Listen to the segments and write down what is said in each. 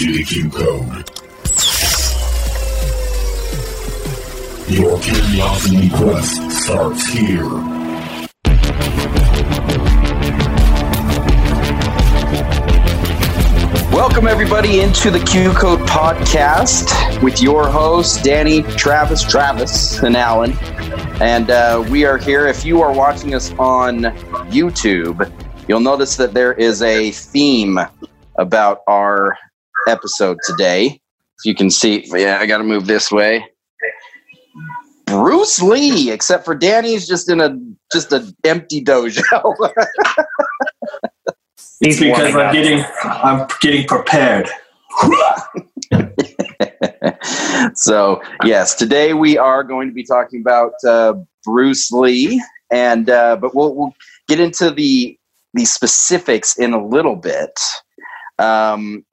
into the Q Code. Your curiosity quest starts here. Welcome, everybody, into the Q Code podcast with your hosts, Danny, Travis, Travis, and Alan. And uh, we are here. If you are watching us on YouTube, you'll notice that there is a theme about our episode today. If you can see, yeah, I got to move this way. Bruce Lee, except for Danny's just in a just an empty dojo. It's because I'm getting I'm getting prepared. so yes, today we are going to be talking about uh, Bruce Lee, and uh, but we'll we'll get into the the specifics in a little bit. Um,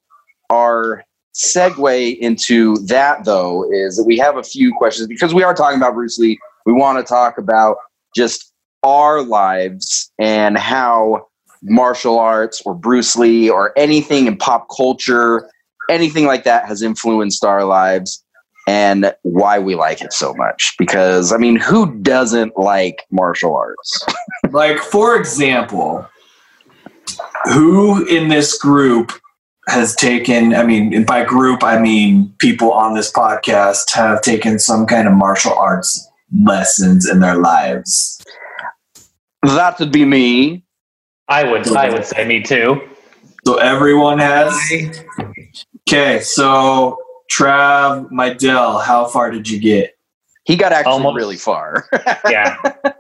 our segue into that though is that we have a few questions because we are talking about Bruce Lee. We want to talk about just our lives and how martial arts or Bruce Lee or anything in pop culture, anything like that has influenced our lives and why we like it so much. Because, I mean, who doesn't like martial arts? Like for example, who in this group has taken I mean by group I mean people on this podcast have taken some kind of martial arts lessons in their lives. that would be me. I would I would say me too. So everyone has Okay, so Trav, Mydell, how far did you get? He got actually Almost. really far. Yeah.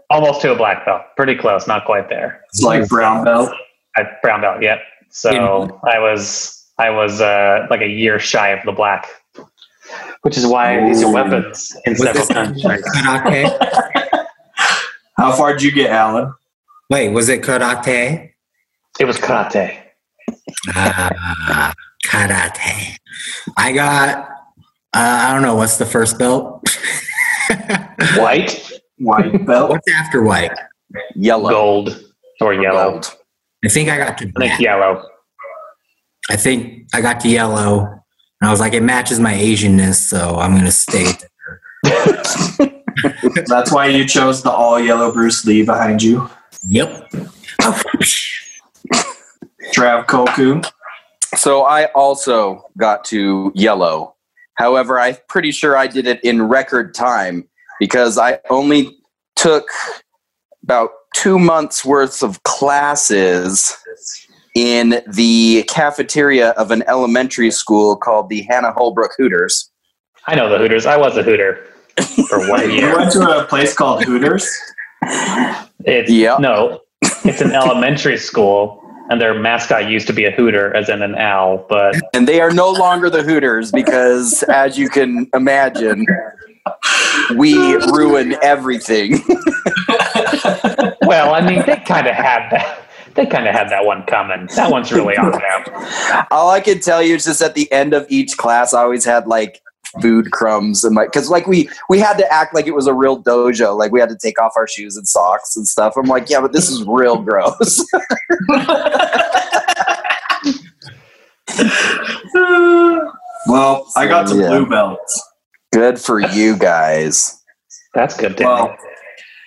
Almost to a black belt. Pretty close, not quite there. It's like brown belt. I, brown belt, yep. So I was I was uh, like a year shy of the black. Which is why I used Ooh. weapons in Was several this countries. karate? How far did you get, Alan? Wait, was it karate? It was karate. Ah, karate. I got. Uh, I don't know what's the first belt. White, White belt. What's after white? Yellow. gold, or yellow. Gold. I think I got to. I think yellow. I think I got to yellow, and I was like, it matches my Asianness, so I'm gonna stay. there. That's why you chose the all yellow Bruce Lee behind you. Yep. Oh, Trav Koku. So I also got to yellow. However, I'm pretty sure I did it in record time because I only took about two months worth of classes in the cafeteria of an elementary school called the Hannah Holbrook Hooters. I know the Hooters. I was a Hooter for one year. You went to a place called Hooters. It's Yep. no, it's an elementary school, and their mascot used to be a Hooter, as in an owl. But And they are no longer the Hooters because, as you can imagine, we ruin everything. well, I mean, they kind of had that. They kind of had that one coming. That one's really on them. All I can tell you is just at the end of each class, I always had like food crumbs and like because like we we had to act like it was a real dojo, like we had to take off our shoes and socks and stuff. I'm like, yeah, but this is real gross. well, I got to Yeah. blue belts. Good for you guys. That's good. Danny. Well,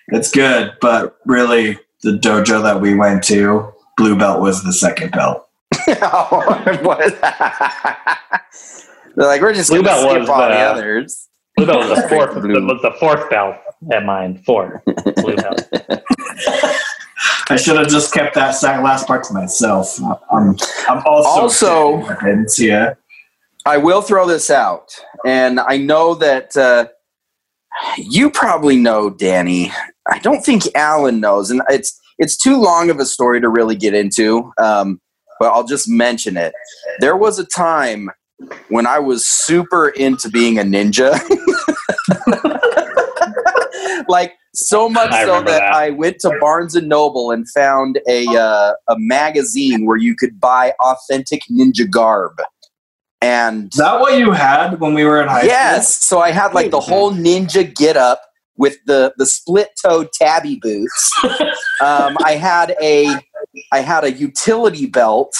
it's good, but really, the dojo that we went to, blue belt was the second belt. What? They're like, we're just Blue gonna belt skip was all the the- others. Blue belt was the fourth. Blue. Was the fourth belt at mine. Four blue belt. I should have just kept that second last part to myself. I'm, I'm also Also- weapons, yeah. I will throw this out, and I know that uh, you probably know Danny. I don't think Alan knows, and it's it's too long of a story to really get into. Um, but I'll just mention it. There was a time when I was super into being a ninja, like so much I so that, that. I went to Barnes and Noble and found a uh, a magazine where you could buy authentic ninja garb. And Is that what you had when we were in high school? yes, so I had like the whole ninja get up with the the split toed tabi boots. um, I had a I had a utility belt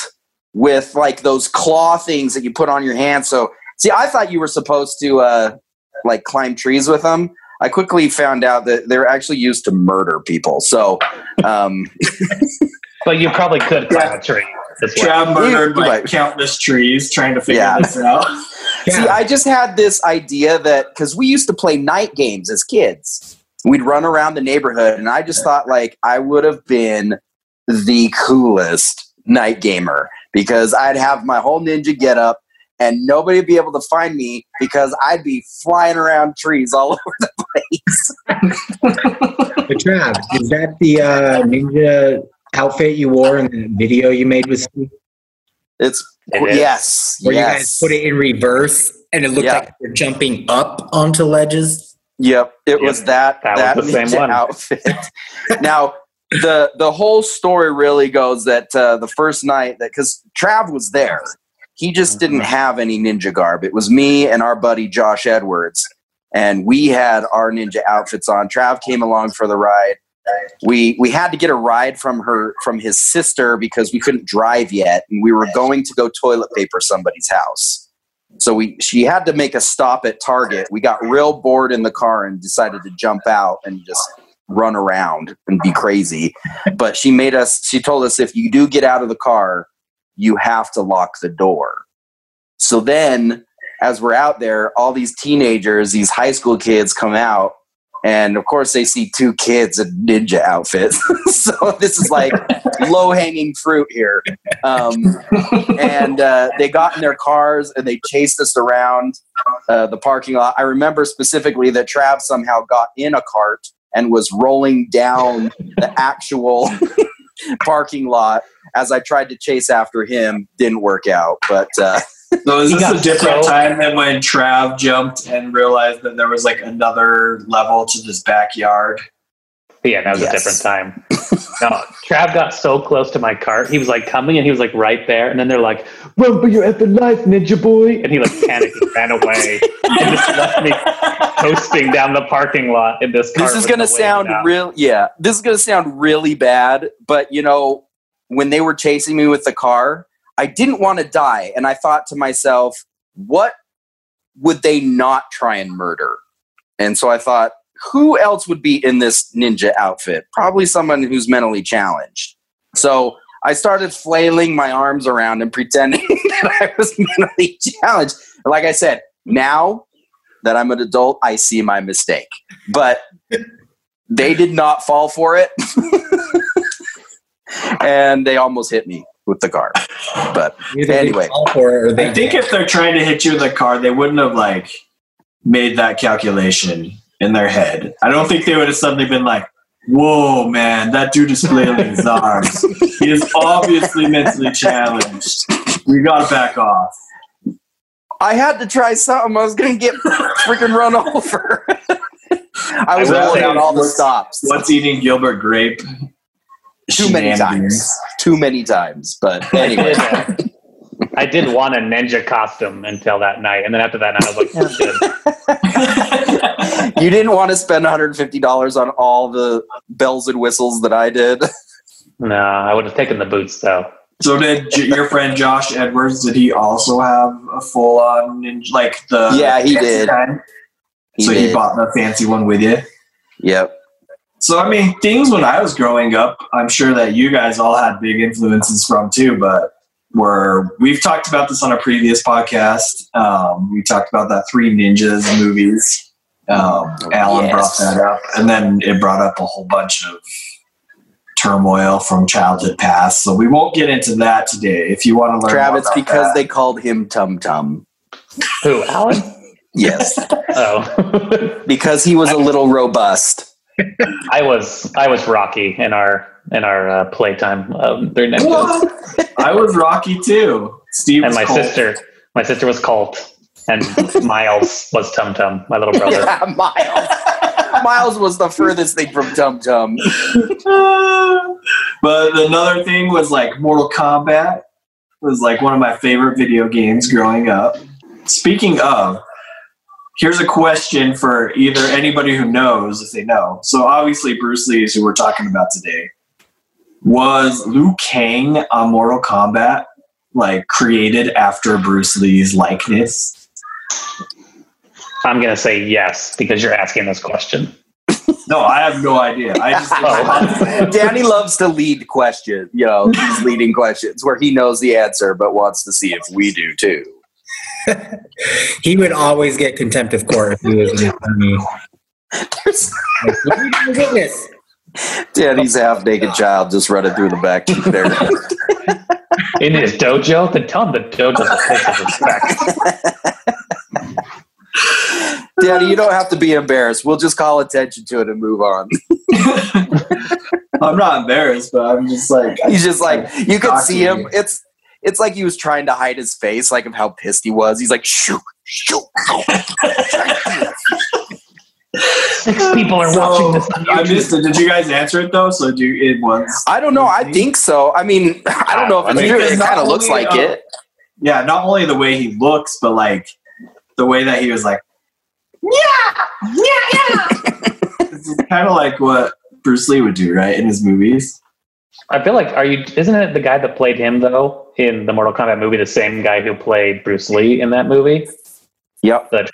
with like those claw things that you put on your hand. So, see, I thought you were supposed to uh, like climb trees with them. I quickly found out that they're actually used to murder people. So, um, But you probably could climb a tree as well. Murdered You- like right. countless trees trying to figure Yeah. this out. See, I just had this idea that because we used to play night games as kids, we'd run around the neighborhood, and I just thought like I would have been the coolest night gamer because I'd have my whole ninja get up. And nobody would be able to find me because I'd be flying around trees all over the place. But Trav, is that the uh, ninja outfit you wore in the video you made with Steve? It's It is. yes, Where you guys put it in reverse and it looked Yeah. like you're jumping up onto ledges? Yep, it Yep, was that that that, was the same one. outfit. now the the whole story really goes that uh, the first night that because Trav was there, he just didn't have any ninja garb. It was me and our buddy Josh Edwards, and we had our ninja outfits on. Trav came along for the ride. We we had to get a ride from her from his sister because we couldn't drive yet, and we were going to go toilet paper somebody's house. So we she had to make a stop at Target. We got real bored in the car and decided to jump out and just run around and be crazy. But she made us she told us if you do get out of the car, you have to lock the door. So then as we're out there, all these teenagers, these high school kids come out and of course they see two kids in ninja outfits. so this is like low hanging fruit here. Um, and uh, they got in their cars and they chased us around uh, the parking lot. I remember specifically that Trav somehow got in a cart and was rolling down the actual parking lot as I tried to chase after him. Didn't work out, but uh, So is He this a different so- time than when Trav jumped and realized that there was like another level to this backyard? Yeah, that was Yes. a different time. no, Trav got so close to my cart. He was like coming and he was like right there. And then they're like, run for your effing life, ninja boy. And he like panicked and ran away and just left me coasting down the parking lot in this car. this is going to sound out. real. Yeah, this is going to sound really bad. But you know, when they were chasing me with the car, I didn't want to die, and I thought to myself, what would they not try and murder? And so I thought, who else would be in this ninja outfit? Probably someone who's mentally challenged. So I started flailing my arms around and pretending that I was mentally challenged. Like I said, now that I'm an adult, I see my mistake. But they did not fall for it. and they almost hit me with the car. But Either Anyway. fall for it or they I think if they're trying to hit you with a car, they wouldn't have like made that calculation in their head. I don't think they would have suddenly been like, "Whoa, man, that dude is flailing his arms. He is obviously mentally challenged. We gotta back off." I had to try something. I was going to get freaking run over. I was I will rolling say out all the stops. What's eating Gilbert Grape? Too many times. Too many times. But I anyway. did, I did want a ninja costume until that night. And then after that night, I was like, "Yeah, I'm good. you didn't want to spend $150 on all the bells and whistles that I did. No, I would have taken the boots though. So did your friend Josh Edwards? Did he also have a full on ninja, like the? Yeah, he did. kind? He so he bought the fancy one with you. Yep. So I mean, things when I was growing up, I'm sure that you guys all had big influences from too. But were we've talked about this on a previous podcast. Um, we talked about that Three Ninjas movies. Um, Alan Yes. brought that up, and then it brought up a whole bunch of turmoil from childhood past. So we won't get into that today. If you want to learn, Travis, about because that. they called him Tum Tum. Who, Alan? Yes. Oh, because he was a little robust. I was I was Rocky in our in our uh, playtime. Um, Three Ninjas. What? I was Rocky too. Steve and my Colt. sister my sister was Colt, and Miles was Tum Tum, my little brother. Yeah, Miles. Miles was the furthest thing from Tum Tum. but another thing was like Mortal Kombat was like one of my favorite video games growing up. Speaking of, here's a question for either anybody who knows if they know. So obviously Bruce Lee is who we're talking about today. Was Liu Kang on Mortal Kombat? like created after Bruce Lee's likeness? I'm gonna say yes because you're asking this question. No, I have no idea. I just Oh. Danny loves to lead questions, you know, these leading questions where he knows the answer but wants to see if we do too. He would always get contempt of court if he was in front of me. There's Like, what are you doing with this? Danny's half naked child just running through the back there. In his dojo, then tell him the dojo's a place of respect. Danny, you don't have to be embarrassed. We'll just call attention to it and move on. I'm not embarrassed, but I'm just like He's just like you can see him. It's it's like he was trying to hide his face, like of how pissed he was. He's like, shoot, shoot. Six people are watching this on I missed it. Did you guys answer it though? So do it was. I don't know. I think so. I mean, I don't know if I it's mean, true. It kind of looks like uh, it. Yeah, not only the way he looks, but like the way that he was like, yeah, yeah, yeah. it's kind of like what Bruce Lee would do, right, in his movies. I feel like are you? Isn't it the guy that played him though in the Mortal Kombat movie? The same guy who played Bruce Lee in that movie. Yep. So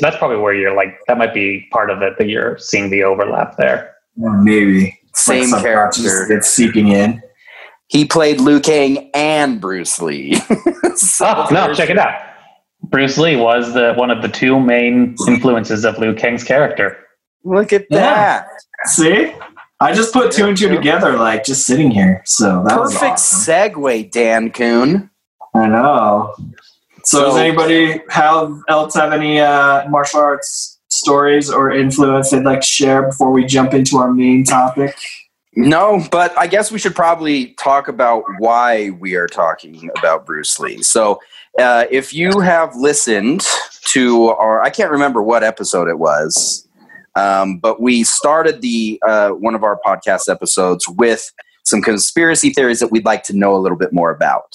that's probably where you're like that might be part of it that you're seeing the overlap there. Maybe Same Like character. It's seeping in. He played Liu Kang and Bruce Lee. so Oh no, check it out. Bruce Lee was the one of the two main influences of Liu Kang's character. Look at Yeah. that. See, I just put two and two together, like just sitting here. So that was Perfect awesome. segue, Dan Coon. I know. So, does anybody have else have any uh, martial arts stories or influence they'd like to share before we jump into our main topic? No, but I guess we should probably talk about why we are talking about Bruce Lee. So, uh, if you have listened to our, I can't remember what episode it was, um, but we started the uh, one of our podcast episodes with some conspiracy theories that we'd like to know a little bit more about.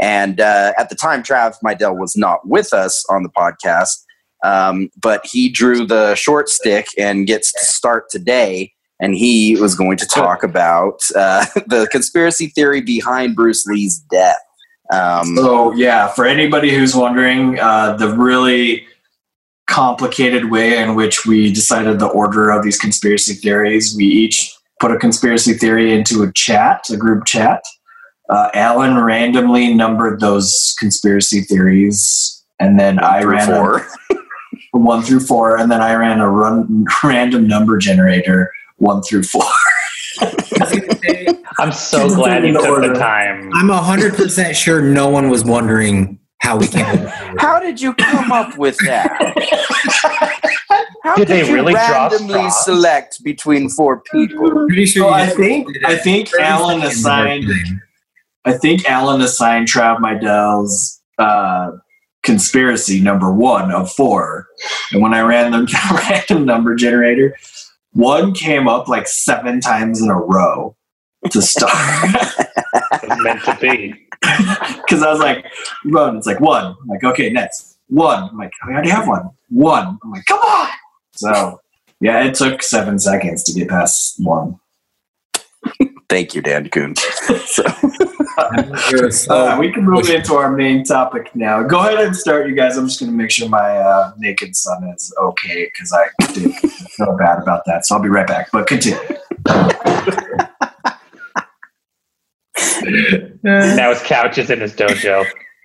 And uh, at the time, Trav Mydell was not with us on the podcast, um, but he drew the short stick and gets to start today and he was going to talk about uh, the conspiracy theory behind Bruce Lee's death. Um, So yeah, for anybody who's wondering, uh, the really complicated way in which we decided the order of these conspiracy theories, we each put a conspiracy theory into a chat, a group chat. Uh, Alan randomly numbered those conspiracy theories, and then I through ran a- one through four, and then I ran a run, random number generator one through four. I'm so glad you took order. the time. I'm hundred percent sure no one was wondering how we came. up with it. How did you come up with that? How Did they you really randomly straws? select between four people? Pretty sure. So you I think I think Alan assigned of our time. I think Alan assigned Trav Mydell's uh, conspiracy number one of four. And when I ran the random number generator, one came up like seven times in a row to start. It was meant to be. Because I was like, run. It's like one. I'm like, okay, next. One. I'm like, I already have one. One. I'm like, come on. So, yeah, it took seven seconds to get past one. Thank you, Dan Coon. So, It was so- Uh, we can move into our main topic now. Go ahead and start, you guys. I'm just going to make sure my uh, naked son is okay because I did feel bad about that. So I'll be right back. But continue. Now his couch is in his dojo.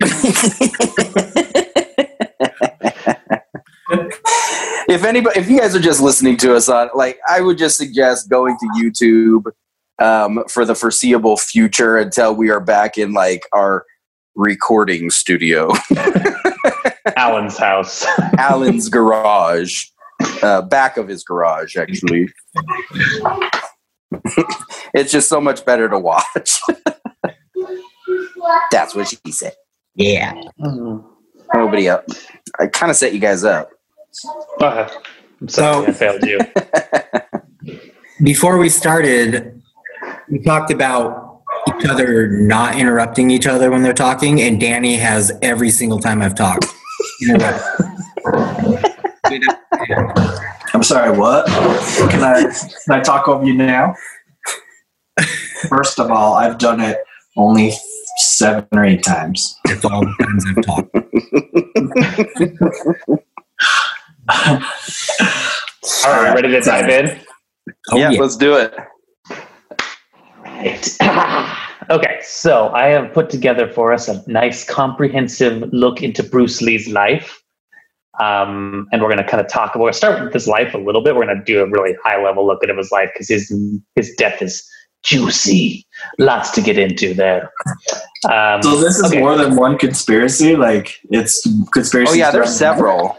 if anybody, if you guys are just listening to us on, like, I would just suggest going to YouTube um, for the foreseeable future until we are back in like our recording studio. Alan's house. Alan's garage, uh, back of his garage, actually. It's just so much better to watch. That's what she said. yeah. Nobody up. I kind of set you guys up. Uh, I'm I failed you. Before we started, we talked about each other not interrupting each other when they're talking, and Danny has every single time I've talked. interrupted. I'm sorry, what? Can I, can I talk over you now? First of all, I've done it only seven or eight times. That's all the times I've talked. All right, ready to dive in? Oh, yeah, yeah. let's do it. Right. okay, so I have put together for us a nice comprehensive look into Bruce Lee's life. Um, and we're going to kind of talk. We're going to start with his life a little bit. We're going to do a really high level look at his life because his his death is juicy. Lots to get into there. Um, So this is okay. more than one conspiracy. Like it's conspiracy. Oh yeah, there's several.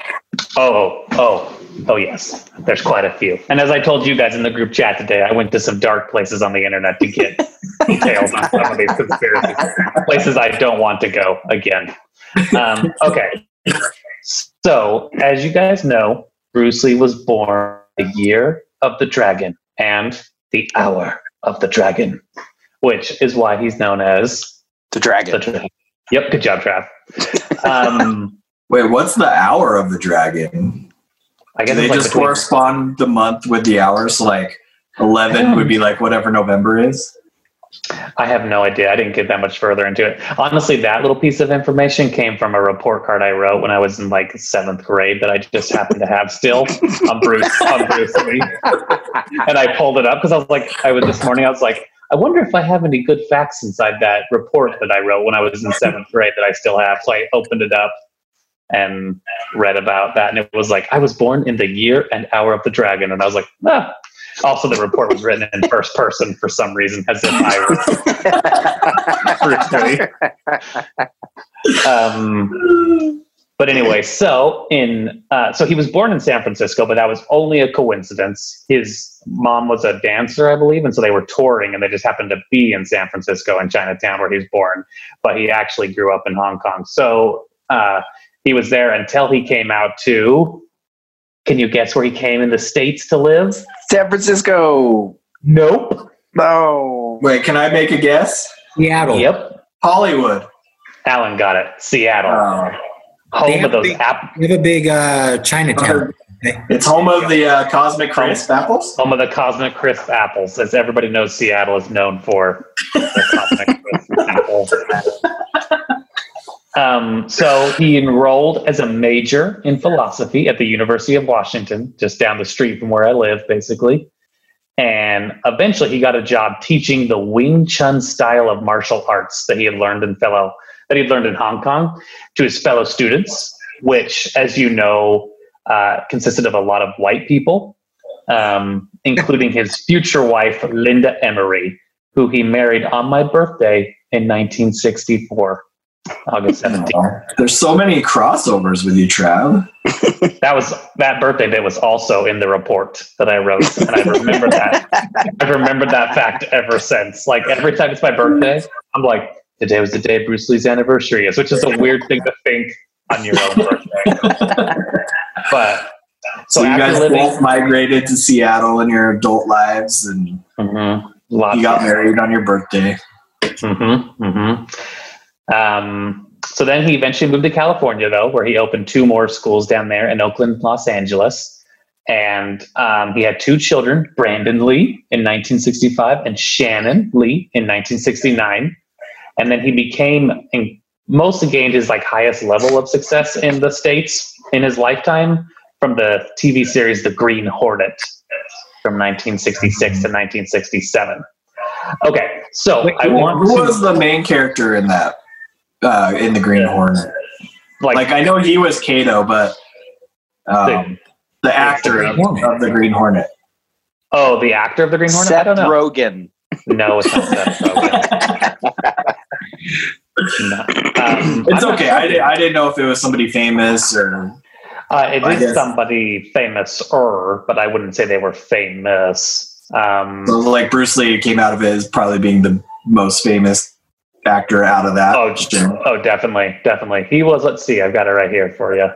Oh, oh, oh, yes. There's quite a few. And as I told you guys in the group chat today, I went to some dark places on the internet to get details on some of these conspiracies. Places I don't want to go again. Um, okay. So, as you guys know, Bruce Lee was born the year of the dragon and the hour of the dragon, which is why he's known as The the dragon. dragon. Yep, good job, Trav. Um, Wait, what's the hour of the dragon? I Do they like just between- correspond the month with the hours? Like eleven would be like whatever November is. I have no idea. I didn't get that much further into it. Honestly, that little piece of information came from a report card I wrote when I was in like seventh grade that I just happened to have still on Bruce on Bruce Lee. And I pulled it up because I was like, I was this morning. I was like, I wonder if I have any good facts inside that report that I wrote when I was in seventh grade that I still have. So I opened it up and read about that, and it was like I was born in the year and hour of the dragon, and I was like, ah. Also, the report was written in first person for some reason, as if I Um, but anyway, so in uh, so he was born in San Francisco, but that was only a coincidence. His mom was a dancer, I believe, and so they were touring, and they just happened to be in San Francisco and Chinatown where he was born. But he actually grew up in Hong Kong, so uh, he was there until he came out to. Can you guess where he came in the states to live? San Francisco. Nope. No. Wait, can I make a guess? Seattle. Yep. Hollywood. Alan got it. Seattle, Oh. home of those have app, We have a big uh, Chinatown. It's home of the uh, Cosmic Crisp apples. home of the Cosmic Crisp apples, as everybody knows. Seattle is known for the Cosmic Crisp apple. Um, so he enrolled as a major in philosophy at the University of Washington, just down the street from where I live, basically. And eventually, he got a job teaching the Wing Chun style of martial arts that he had learned in fellow that he had learned in Hong Kong to his fellow students, which, as you know, uh, consisted of a lot of white people, um, including his future wife Linda Emery, who he married on my birthday in 1964, August 17th. There's so many crossovers with you, Trav. That was that birthday bit was also in the report that I wrote, and I remember that. I've remembered that fact ever since. Like every time it's my birthday, I'm like, today was the day Bruce Lee's anniversary is, which is a weird thing to think on your own birthday. But So, you guys living- both migrated to Seattle in your adult lives, and Mhm. You got married on your birthday. Mm-hmm, mm-hmm. Um, so then he eventually moved to California, though, where he opened two more schools down there in Oakland, Los Angeles. And um, he had two children, Brandon Lee in 1965 and Shannon Lee in 1969. And then he became and mostly gained his like highest level of success in the states in his lifetime from the TV series The Green Hornet from 1966 to 1967. Okay, so Wait, I who- want Who to was the main character in that? Uh, in the Green Hornet. like, Like I know he was Kato, but um, the actor of, of the Green Hornet. oh the actor of the Green Hornet. I Seth don't know. Rogen. No, it's not Seth Rogen. No. Um, It's I'm okay. sure. I, di- I didn't know if it was somebody famous or Uh, it I is guess- somebody famous, or but I wouldn't say they were famous. Um, so like Bruce Lee came out of it as probably being the most famous actor out of that. oh, oh, definitely, definitely. He was. Let's see, I've got it right here for you.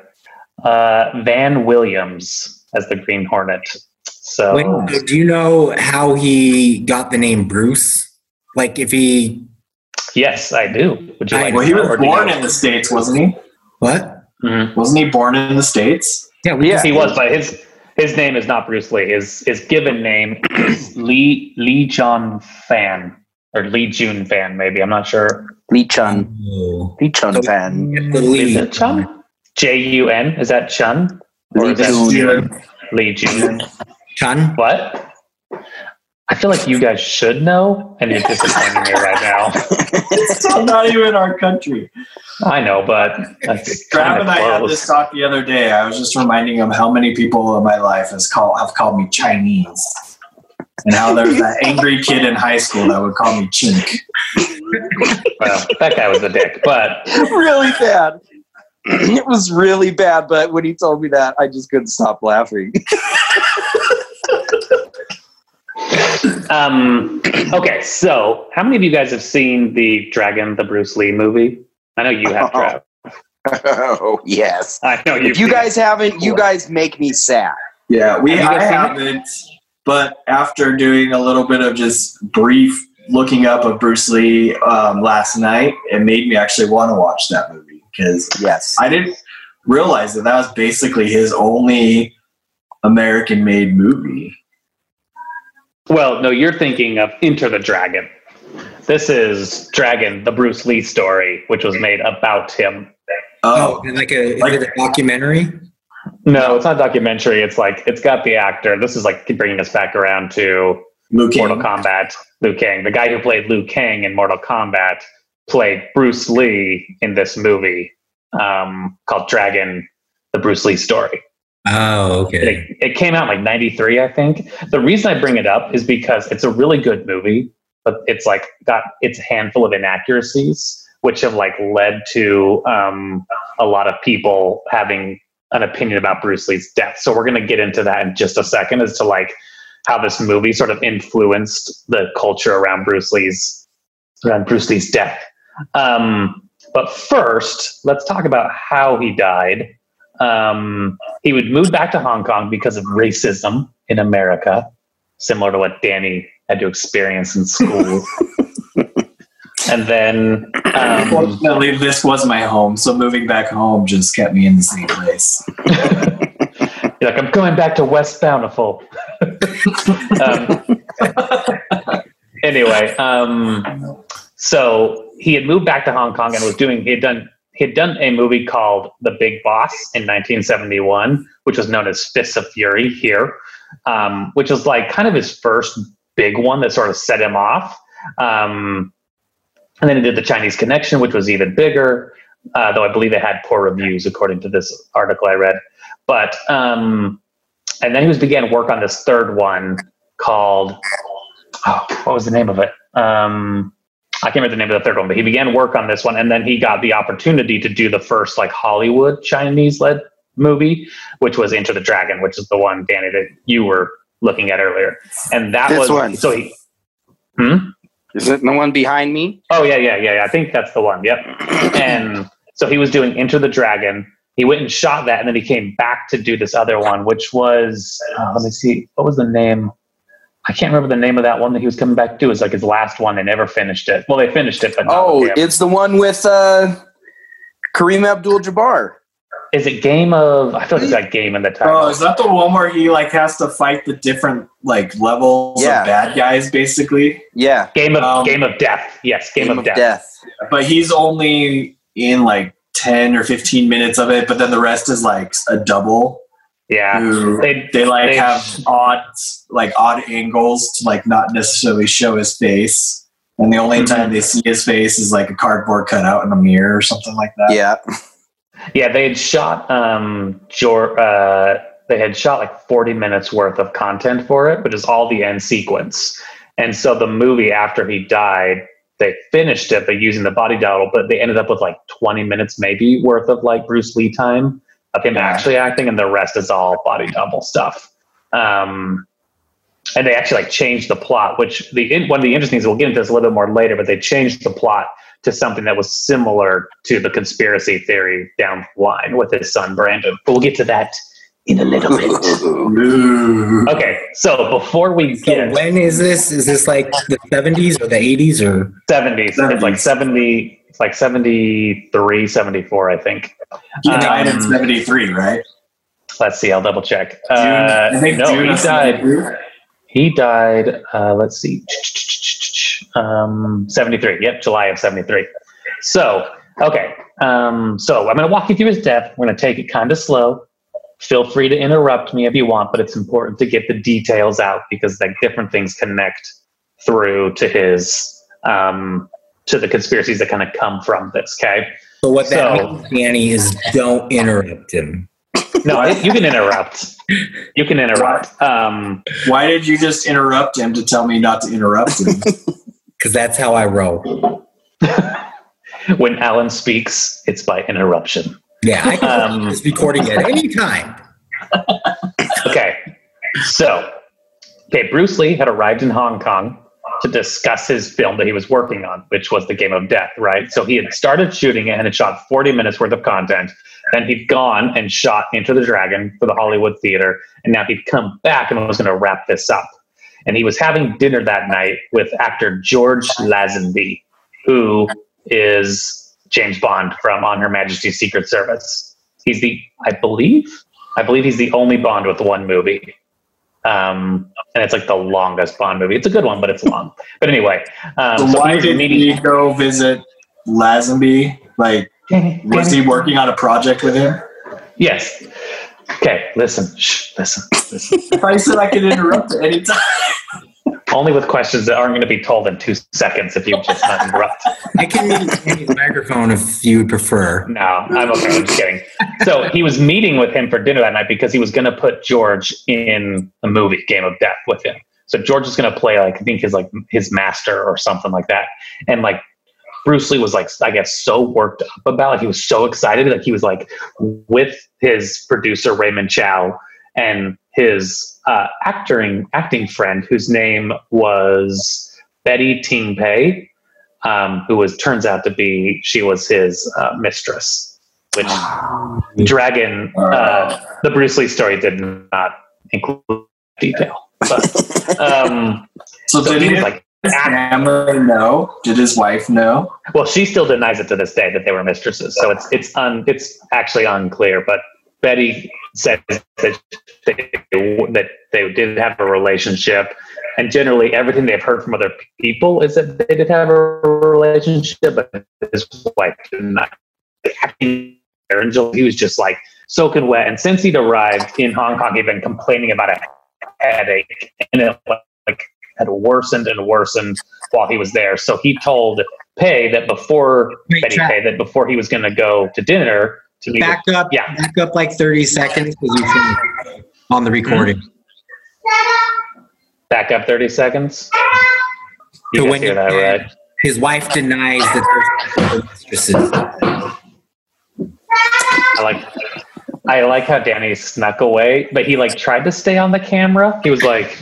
Uh, Van Williams as the Green Hornet. So Wait, do you know how he got the name Bruce? Like if he yes, I do. Would you I- like? Well, he was or you born know? in the states, wasn't he? what? Mhm. Wasn't he born in the states? Yeah, we Yeah. He was, but his his name is not Bruce Lee. His his given name is Lee Lee John Fan or Lee Jun Fan, maybe. I'm not sure. Lee Chun. Oh. Lee Chun fan. The Is lead. it Chun? J U N? Is that Chun? Or Lee is that Chun. Lee Jun? Chun? What? I feel like you guys should know, and you're disappointing me right now. It's still not even our country. I know, but that's Grab and of I had this talk the other day. I was just reminding him how many people in my life has call, have called me Chinese. And how there was that angry kid in high school that would call me chink. Well, that guy was a dick, but really bad. It was really bad, but when he told me that, I just couldn't stop laughing. um, okay. So, how many of you guys have seen the Dragon, the Bruce Lee movie? I know you have, Trav. oh yes. I know you. If you guys haven't, you guys make me sad. Yeah, we Have you I haven't, but after doing a little bit of just brief looking up of Bruce Lee um, last night, it made me actually want to watch that movie because Yes. I didn't realize that that was basically his only American-made movie. Well, no, you're thinking of Enter the Dragon. This is Dragon, the Bruce Lee story, which was made about him. Oh, Oh, and like a, Like- a documentary? No, it's not a documentary. It's like it's got the actor. This is like bringing us back around to Liu. Mortal Kombat. Liu Kang, the guy who played Liu Kang in Mortal Kombat, played Bruce Lee in this movie um, called Dragon: The Bruce Lee Story. Oh, okay. It, it came out in like '93, I think. The reason I bring it up is because it's a really good movie, but it's like got its handful of inaccuracies, which have like led to um, a lot of people having an opinion about Bruce Lee's death. So we're going to get into that in just a second as to like how this movie sort of influenced the culture around Bruce Lee's around Bruce Lee's death. Um, but first, let's talk about how he died. Um, he would move back to Hong Kong because of racism in America, similar to what Danny had to experience in school. and then, Unfortunately, this was my home, so moving back home just kept me in the same place. like, I'm going back to West Bountiful. um, anyway, um, so he had moved back to Hong Kong and was doing, he had done, he had done a movie called The Big Boss in 1971, which was known as Fists of Fury here, um, which was like kind of his first big one that sort of set him off. Um, and then he did The Chinese Connection, which was even bigger, uh, though I believe it had poor reviews, according to this article I read. But, um, and then he was began work on this third one called, oh, what was the name of it? Um, I can't remember the name of the third one, but he began work on this one, and then he got the opportunity to do the first like Hollywood Chinese led movie, which was Enter the Dragon, which is the one Danny that you were looking at earlier, and that This was one. so he. Hmm? Is it the one behind me? Oh yeah, yeah, yeah, yeah. I think that's the one. Yep. And so he was doing Enter the Dragon. He went and shot that, and then he came back to do this other one, which was uh, let me see, what was the name? I can't remember the name of that one that he was coming back to. It was like his last one. They never finished it. Well, they finished it, but Oh, it's the one with uh, Kareem Abdul-Jabbar. Is it Game of? I feel like it's got Game in the title. Oh, is that the one where he like has to fight the different like levels Yeah. of bad guys, basically? Yeah, Game of Um, Game of Death. Yes, Game, of, Death. Death. But he's only in like ten or fifteen minutes of it, but then the rest is like a double. Yeah. Who They, they like they- have odd like odd angles to like not necessarily show his face. And the only Mhm. time they see his face is like a cardboard cutout in a mirror or something like that. Yeah. Yeah, they had shot um Jor- uh they had shot like 40 minutes worth of content for it, which is all the end sequence. And so the movie after he died, they finished it by using the body double, but they ended up with like 20 minutes maybe worth of like Bruce Lee time of him Yeah. actually acting, and the rest is all body double stuff. Um and they actually like changed the plot, which the one of the interesting things we'll get into this a little bit more later, but they changed the plot to something that was similar to the conspiracy theory down the line with his son Brandon. But we'll get to that in a little bit. Okay, so before we So get when is this? Is this like the 70s or the 80s or? 70s, it's like 70, it's like 73, 74, I think. He died in Um, seventy three, right? Let's see, I'll double check. June, Uh, I think no, June he died. 73. He died. Uh, let's see, um, seventy three. Yep, July of seventy three. So, okay. Um, so I'm going to walk you through his death. We're going to take it kind of slow. Feel free to interrupt me if you want, but it's important to get the details out because like different things connect through to his um, to the conspiracies that kind of come from this. Okay. So what that So- means, Danny, is don't interrupt him. No, you can interrupt. You can interrupt. Um, Why did you just interrupt him to tell me not to interrupt him? Because that's how I roll. when Alan speaks, it's by interruption. Yeah, I can Um, this recording at any time. Okay. So, okay, Bruce Lee had arrived in Hong Kong to discuss his film that he was working on, which was The Game of Death, right? So he had started shooting it and had shot 40 minutes worth of content. Then he'd gone and shot Enter the Dragon for the Hollywood Theater. And now he'd come back and was going to wrap this up. And he was having dinner that night with actor George Lazenby, who is James Bond from On Her Majesty's Secret Service. He's the, I believe, I believe he's the only Bond with one movie. Um, and it's like the longest Bond movie. It's a good one, but it's long. But anyway, um, So so why did meeting. he go visit Lazenby? Like, was he working on a project with him? Yes. Okay. Listen. Shh. Listen. Listen. I thought you said I could interrupt at any time. Only with questions that aren't going to be told in two seconds if you just not interrupt. I can mute the microphone if you would prefer. No, I'm okay. I'm just kidding. So he was meeting with him for dinner that night because he was going to put George in a movie, Game of Death, with him. So George is going to play like I think his like his master or something like that, and like Bruce Lee was like I guess so worked up about it. He was so excited that he was like with his producer Raymond Chow and his uh, acting acting friend whose name was Betty Ting Pei, um, who was turns out to be she was his uh, mistress, which Dragon uh, the Bruce Lee story did not include detail. But um, So so did he his was like, family know? Did his wife know? well, she still denies it to this day that they were mistresses. So it's it's un, it's actually unclear. But Betty says that they, that they did have a relationship, and generally everything they've heard from other people is that they did have a relationship, but his wife did not. He was just like soaking wet, and since he'd arrived in Hong Kong, he'd been complaining about a headache, and it had worsened and worsened while he was there. So he told Pei that before Wait, Betty Trav, Pei that before he was going to go to dinner to meet. back up, Yeah. back up like 30 seconds because you can on the mm-hmm. recording. back up thirty seconds. You So when hear that, right? His wife denies that there's mistresses. I like. I like how Danny snuck away, but he like tried to stay on the camera. He was like,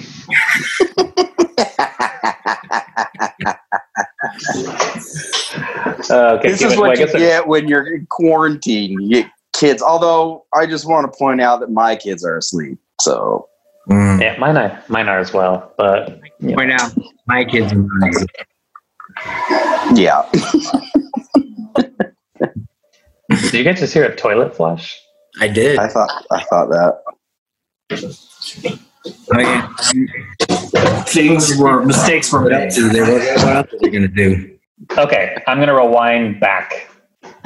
uh, okay, this is it- well, what you get when you're in quarantine. You get kids. Although I just want to point out that my kids are asleep. So Mm. Yeah, mine are, mine are as well. But you know. Point out, my kids are not. yeah, do you guys just hear a toilet flush? I did. I thought I thought that. Okay. Things were mistakes were made. What what else are they going to do? Okay, I'm going to rewind back.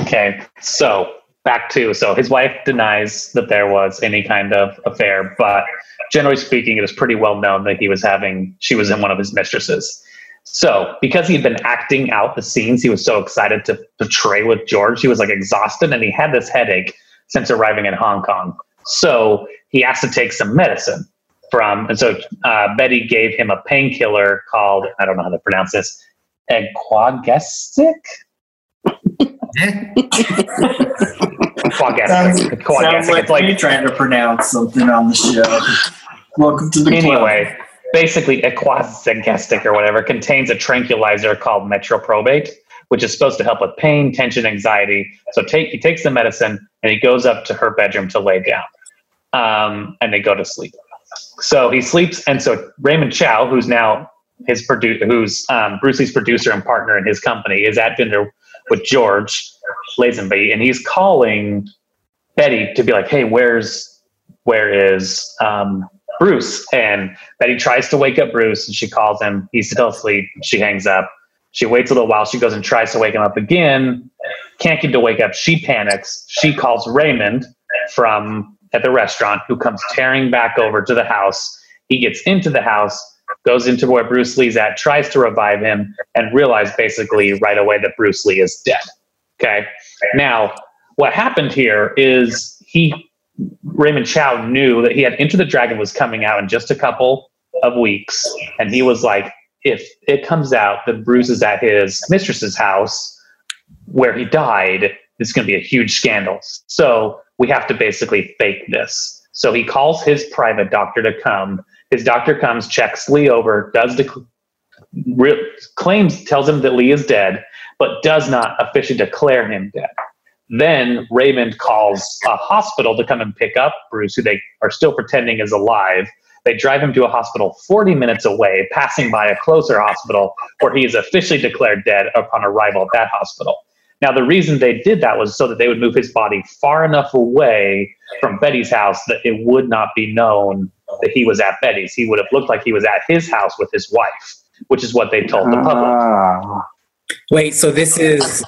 Okay, so back to so his wife denies that there was any kind of affair, but generally speaking, it was pretty well known that he was having she was in one of his mistresses. So because he'd been acting out the scenes, he was so excited to portray with George. He was like exhausted, and he had this headache since arriving in Hong Kong. So he asked to take some medicine from, and so uh, Betty gave him a painkiller called I don't know how to pronounce this, Equagestic. Eh? Quagestic. Sounds, It's quagestic. sounds like, it's like you trying to pronounce something on the show. Welcome to the club. anyway, basically equagestic or whatever contains a tranquilizer called metroprobate, which is supposed to help with pain, tension, anxiety. So take he takes the medicine and he goes up to her bedroom to lay down, um, and they go to sleep. So he sleeps, and so Raymond Chow, who's now his producer, who's um, Bruce Lee's producer and partner in his company, is at dinner with George Lazenby, and he's calling Betty to be like, "Hey, where's where is um, Bruce?" And Betty tries to wake up Bruce, and she calls him. He's still asleep. She hangs up. She waits a little while. She goes and tries to wake him up again. Can't get to wake up. She panics. She calls Raymond from at the restaurant, who comes tearing back over to the house. He gets into the house, goes into where Bruce Lee's at, tries to revive him, and realizes basically right away that Bruce Lee is dead. Okay. Now, what happened here is he Raymond Chow knew that he had Enter the Dragon was coming out in just a couple of weeks, and he was like, if it comes out that Bruce is at his mistress's house where he died, it's going to be a huge scandal. So we have to basically fake this. So he calls his private doctor to come. His doctor comes, checks Lee over, does dec- re- claims, tells him that Lee is dead, but does not officially declare him dead. Then Raymond calls a hospital to come and pick up Bruce, who they are still pretending is alive. They drive him to a hospital 40 minutes away, passing by a closer hospital where he is officially declared dead upon arrival at that hospital. Now, the reason they did that was so that they would move his body far enough away from Betty's house that it would not be known that he was at Betty's. He would have looked like he was at his house with his wife, which is what they told the public. Ah. Wait, so this is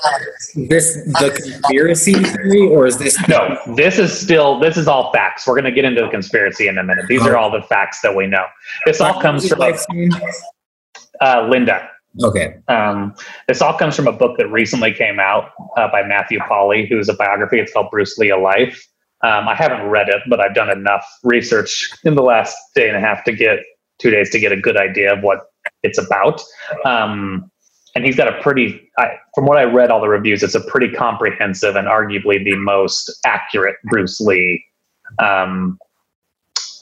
this the conspiracy theory, or is this No, this is still this is all facts. We're going to get into the conspiracy in a minute. These are all the facts that we know. This all comes from uh, Linda. Okay. Um, this all comes from a book that recently came out uh, by Matthew Polly, who's a biography. It's called Bruce Lee: A Life. Um, I haven't read it, but I've done enough research in the last day and a half to get two days to get a good idea of what it's about. Um, and he's got a pretty, I, from what I read, all the reviews, it's a pretty comprehensive and arguably the most accurate Bruce Lee um,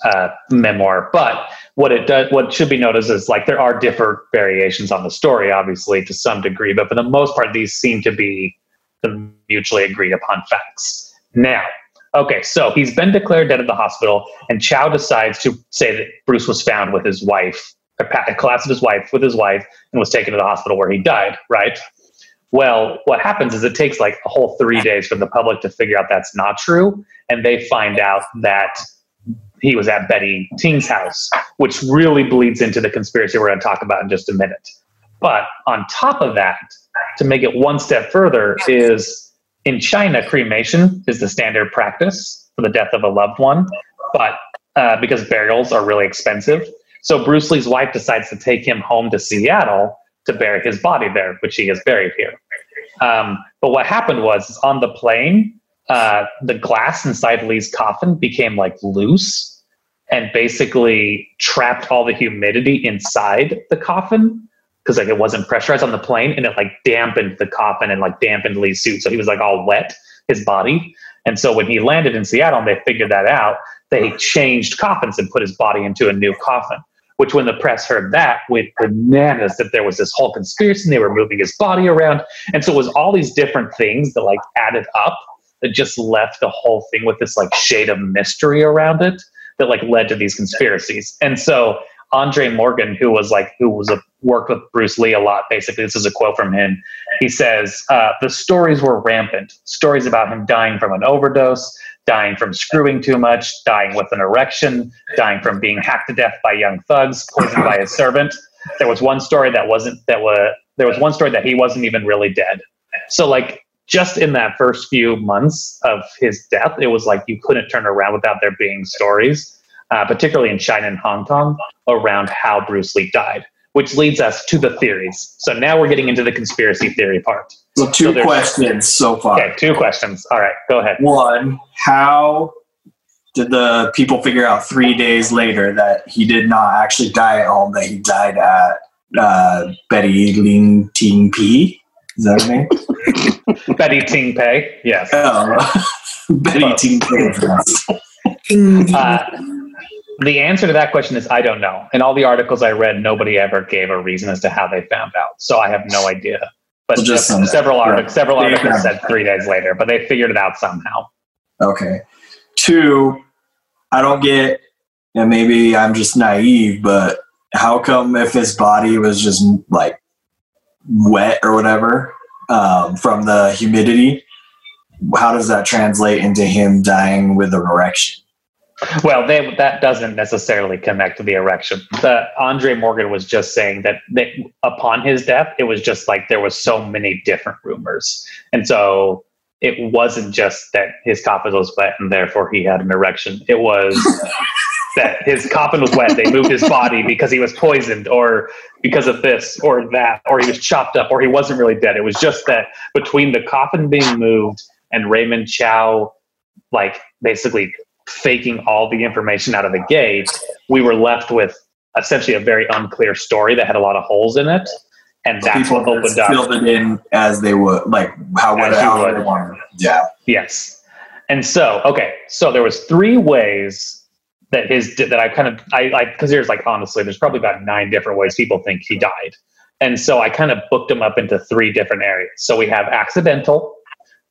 uh, memoir. But what it does, what should be noticed is like there are different variations on the story, obviously to some degree, but for the most part, these seem to be the mutually agreed upon facts. Now, okay, so he's been declared dead at the hospital, and Chow decides to say that Bruce was found with his wife, collapsed his wife, with his wife, and was taken to the hospital where he died. Right. Well, what happens is it takes like a whole three days for the public to figure out that's not true, and they find out that he was at Betty Ting's house, which really bleeds into the conspiracy we're going to talk about in just a minute. But on top of that, to make it one step further, is in China, cremation is the standard practice for the death of a loved one, but uh, because burials are really expensive. So Bruce Lee's wife decides to take him home to Seattle to bury his body there, which he is buried here. Um, but what happened was on the plane, uh, the glass inside Lee's coffin became like loose and basically trapped all the humidity inside the coffin because like it wasn't pressurized on the plane and it like dampened the coffin and like dampened Lee's suit. So he was like all wet, his body. And so when he landed in Seattle and they figured that out, they changed coffins and put his body into a new coffin. Which, when the press heard that, went bananas that there was this whole conspiracy and they were moving his body around. And so it was all these different things that like added up that just left the whole thing with this like shade of mystery around it that like led to these conspiracies. And so Andre Morgan, who was like who was a worked with Bruce Lee a lot, basically, this is a quote from him. He says, uh, the stories were rampant. Stories about him dying from an overdose, dying from screwing too much, dying with an erection, dying from being hacked to death by young thugs, poisoned by his servant. There was one story that wasn't that was there was one story that he wasn't even really dead. So like just in that first few months of his death, it was like you couldn't turn around without there being stories, uh, particularly in China and Hong Kong, around how Bruce Lee died, which leads us to the theories. So now we're getting into the conspiracy theory part. So two So questions so far. Okay, two questions. All right, go ahead. One, how did the people figure out three days later that he did not actually die at home, that he died at uh, Betty Ling Ting Pi? Is that her name? Betty Ting Pei. Yes. Oh, Betty Ting Pi. Uh, the answer to that question is I don't know. In all the articles I read, nobody ever gave a reason as to how they found out. So I have no idea. But Well, just just several articles, several articles said three days later, but they figured it out somehow. Okay. Two, I don't get, and maybe I'm just naive, but how come if his body was just like wet or whatever um, from the humidity, how does that translate into him dying with an erection? Well, they, that doesn't necessarily connect to the erection. The Andre Morgan was just saying that, that upon his death, it was just like there was so many different rumors, and so it wasn't just that his coffin was wet and therefore he had an erection. It was that his coffin was wet. They moved his body because he was poisoned, or because of this or that, or he was chopped up, or he wasn't really dead. It was just that between the coffin being moved and Raymond Chow, like basically faking all the information out of the gate, we were left with essentially a very unclear story that had a lot of holes in it. And that's People what opened up. filled it in as they would, like how, As you how would. they wanted. Yeah. Yes. And so, okay, so there was three ways that his that I kind of I like because there's like honestly there's probably about nine different ways people think he died, and so I kind of booked them up into three different areas. So we have accidental,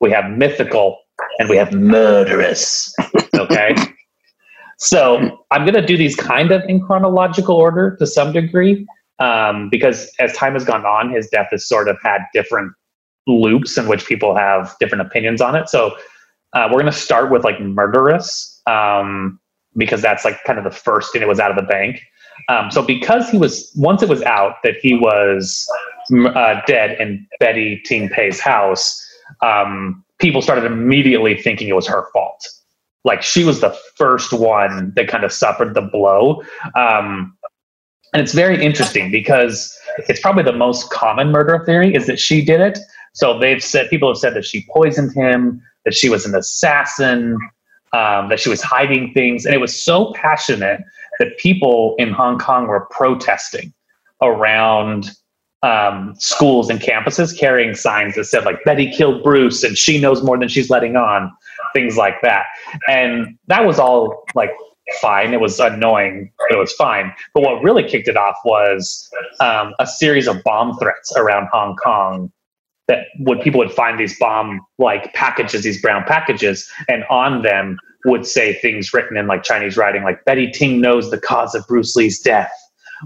we have mythical, and we have murderous. Okay. So I'm going to do these kind of in chronological order to some degree, um, because as time has gone on, his death has sort of had different loops in which people have different opinions on it. So uh, we're going to start with like murderous, um, because that's like kind of the first and it was out of the bank. Um, so because he was once it was out that he was uh, dead in Betty Ting Pei's house, um, people started immediately thinking it was her fault. Like she was the first one that kind of suffered the blow. Um, and it's very interesting because it's probably the most common murder theory is that she did it. So they've said people have said that she poisoned him, that she was an assassin, um, that she was hiding things, and it was so passionate that people in Hong Kong were protesting around um, schools and campuses, carrying signs that said like Betty killed Bruce and she knows more than she's letting on, things like that. And that was all like fine. It was annoying, but it was fine. But what really kicked it off was um, a series of bomb threats around Hong Kong that would people would find these bomb like packages, these brown packages, and on them would say things written in like Chinese writing, like Betty Ting knows the cause of Bruce Lee's death,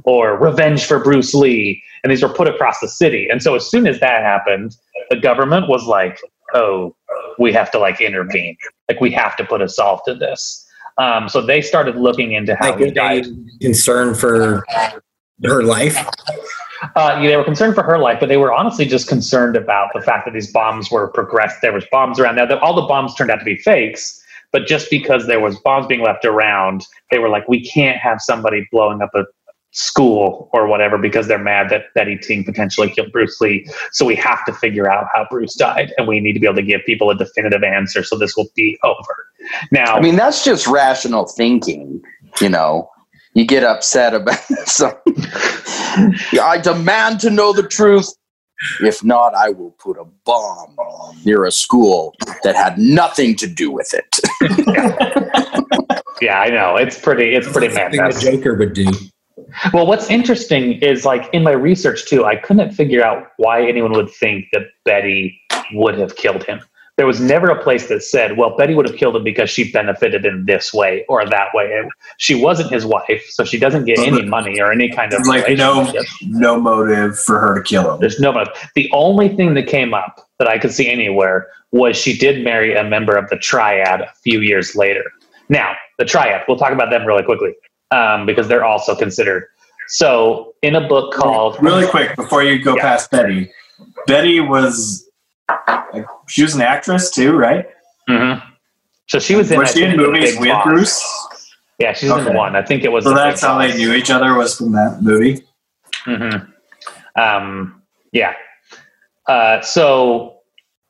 or revenge for Bruce Lee, and these were put across the city. And so as soon as that happened, the government was like, "Oh, we have to like intervene. Like we have to put a solve to this." Um, so they started looking into how Like, he are died. they concerned for her life? Uh, they were concerned for her life, but they were honestly just concerned about the fact that these bombs were progressed. There was bombs around there. That all the bombs turned out to be fakes, but just because there was bombs being left around, they were like, we can't have somebody blowing up a school or whatever because they're mad that Betty Ting potentially killed Bruce Lee. So we have to figure out how Bruce died, and we need to be able to give people a definitive answer so this will be over. Now, I mean, that's just rational thinking. You know, you get upset about some. Yeah, I demand to know the truth. If not, I will put a bomb near a school that had nothing to do with it. yeah, I know it's pretty. It's pretty Something the madness. Joker would do. Well, what's interesting is like in my research too, I couldn't figure out why anyone would think that Betty would have killed him. There was never a place that said, well, Betty would have killed him because she benefited in this way or that way. And she wasn't his wife, so she doesn't get any money or any kind of Like no, no motive for her to kill him. There's no motive. The only thing that came up that I could see anywhere was she did marry a member of the triad a few years later. Now, the triad, we'll talk about them really quickly um, because they're also considered. So, in a book called Really quick before you go Yeah. past Betty, Betty was like, she was an actress too, right? Mhm. So she was in. was I she in was movies with Boss. Bruce? Yeah, she's Okay. in one. I think it was. So the that's Big how they knew each other was from that movie. hmm Um, yeah. Uh, so,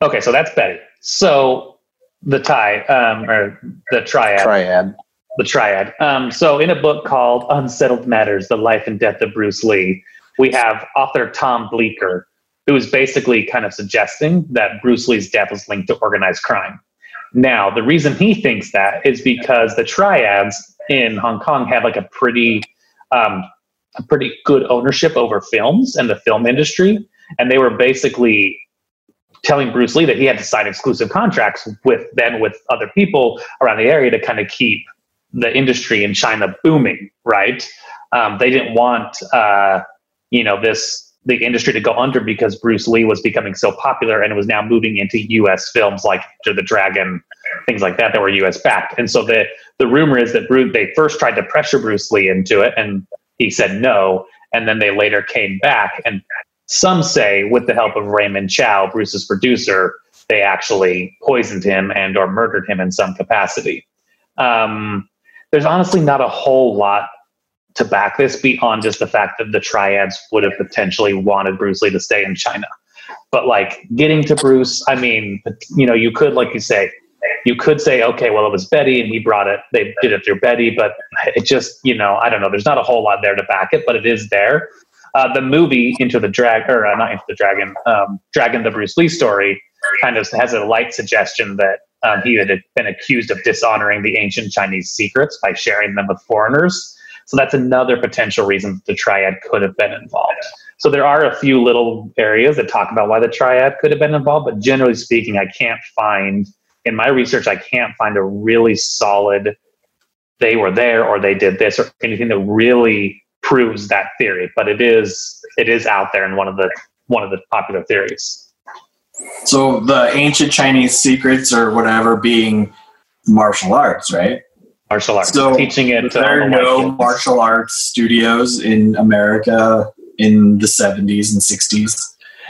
okay, so that's Betty. So the tie, um, or the triad, Triad. the triad. Um, so in a book called Unsettled Matters: The Life and Death of Bruce Lee, we have author Tom Bleecker, who is basically kind of suggesting that Bruce Lee's death was linked to organized crime. Now, the reason he thinks that is because the triads in Hong Kong have like a pretty, um, a pretty good ownership over films and the film industry, and they were basically telling Bruce Lee that he had to sign exclusive contracts with then with other people around the area to kind of keep the industry in China booming. Right? Um, they didn't want, uh, you know, this the industry to go under because Bruce Lee was becoming so popular and was now moving into U.S. films like the Dragon, things like that that were U.S. backed. And so the the rumor is that Bruce, they first tried to pressure Bruce Lee into it, and he said no. And then they later came back, and some say, with the help of Raymond Chow, Bruce's producer, they actually poisoned him and or murdered him in some capacity. Um, there's honestly not a whole lot to back this beyond just the fact that the triads would have potentially wanted Bruce Lee to stay in China. But like getting to Bruce, I mean, you know, you could, like you say, you could say, okay, well, it was Betty and he brought it, they did it through Betty, but it just, you know, I don't know, there's not a whole lot there to back it, but it is there. Uh, the movie Into the Drag, or uh, not Enter the Dragon, um, Dragon the Bruce Lee story kind of has a light suggestion that um, he had been accused of dishonoring the ancient Chinese secrets by sharing them with foreigners. So that's another potential reason the triad could have been involved. So there are a few little areas that talk about why the triad could have been involved, but generally speaking, I can't find in my research, I can't find a really solid they were there or they did this or anything that really proves that theory. But it is it is out there in one of the one of the popular theories. So the ancient Chinese secrets or whatever being martial arts, right? Martial arts. So teaching it there uh, are no kids. martial arts studios in America in the 70s and 60s.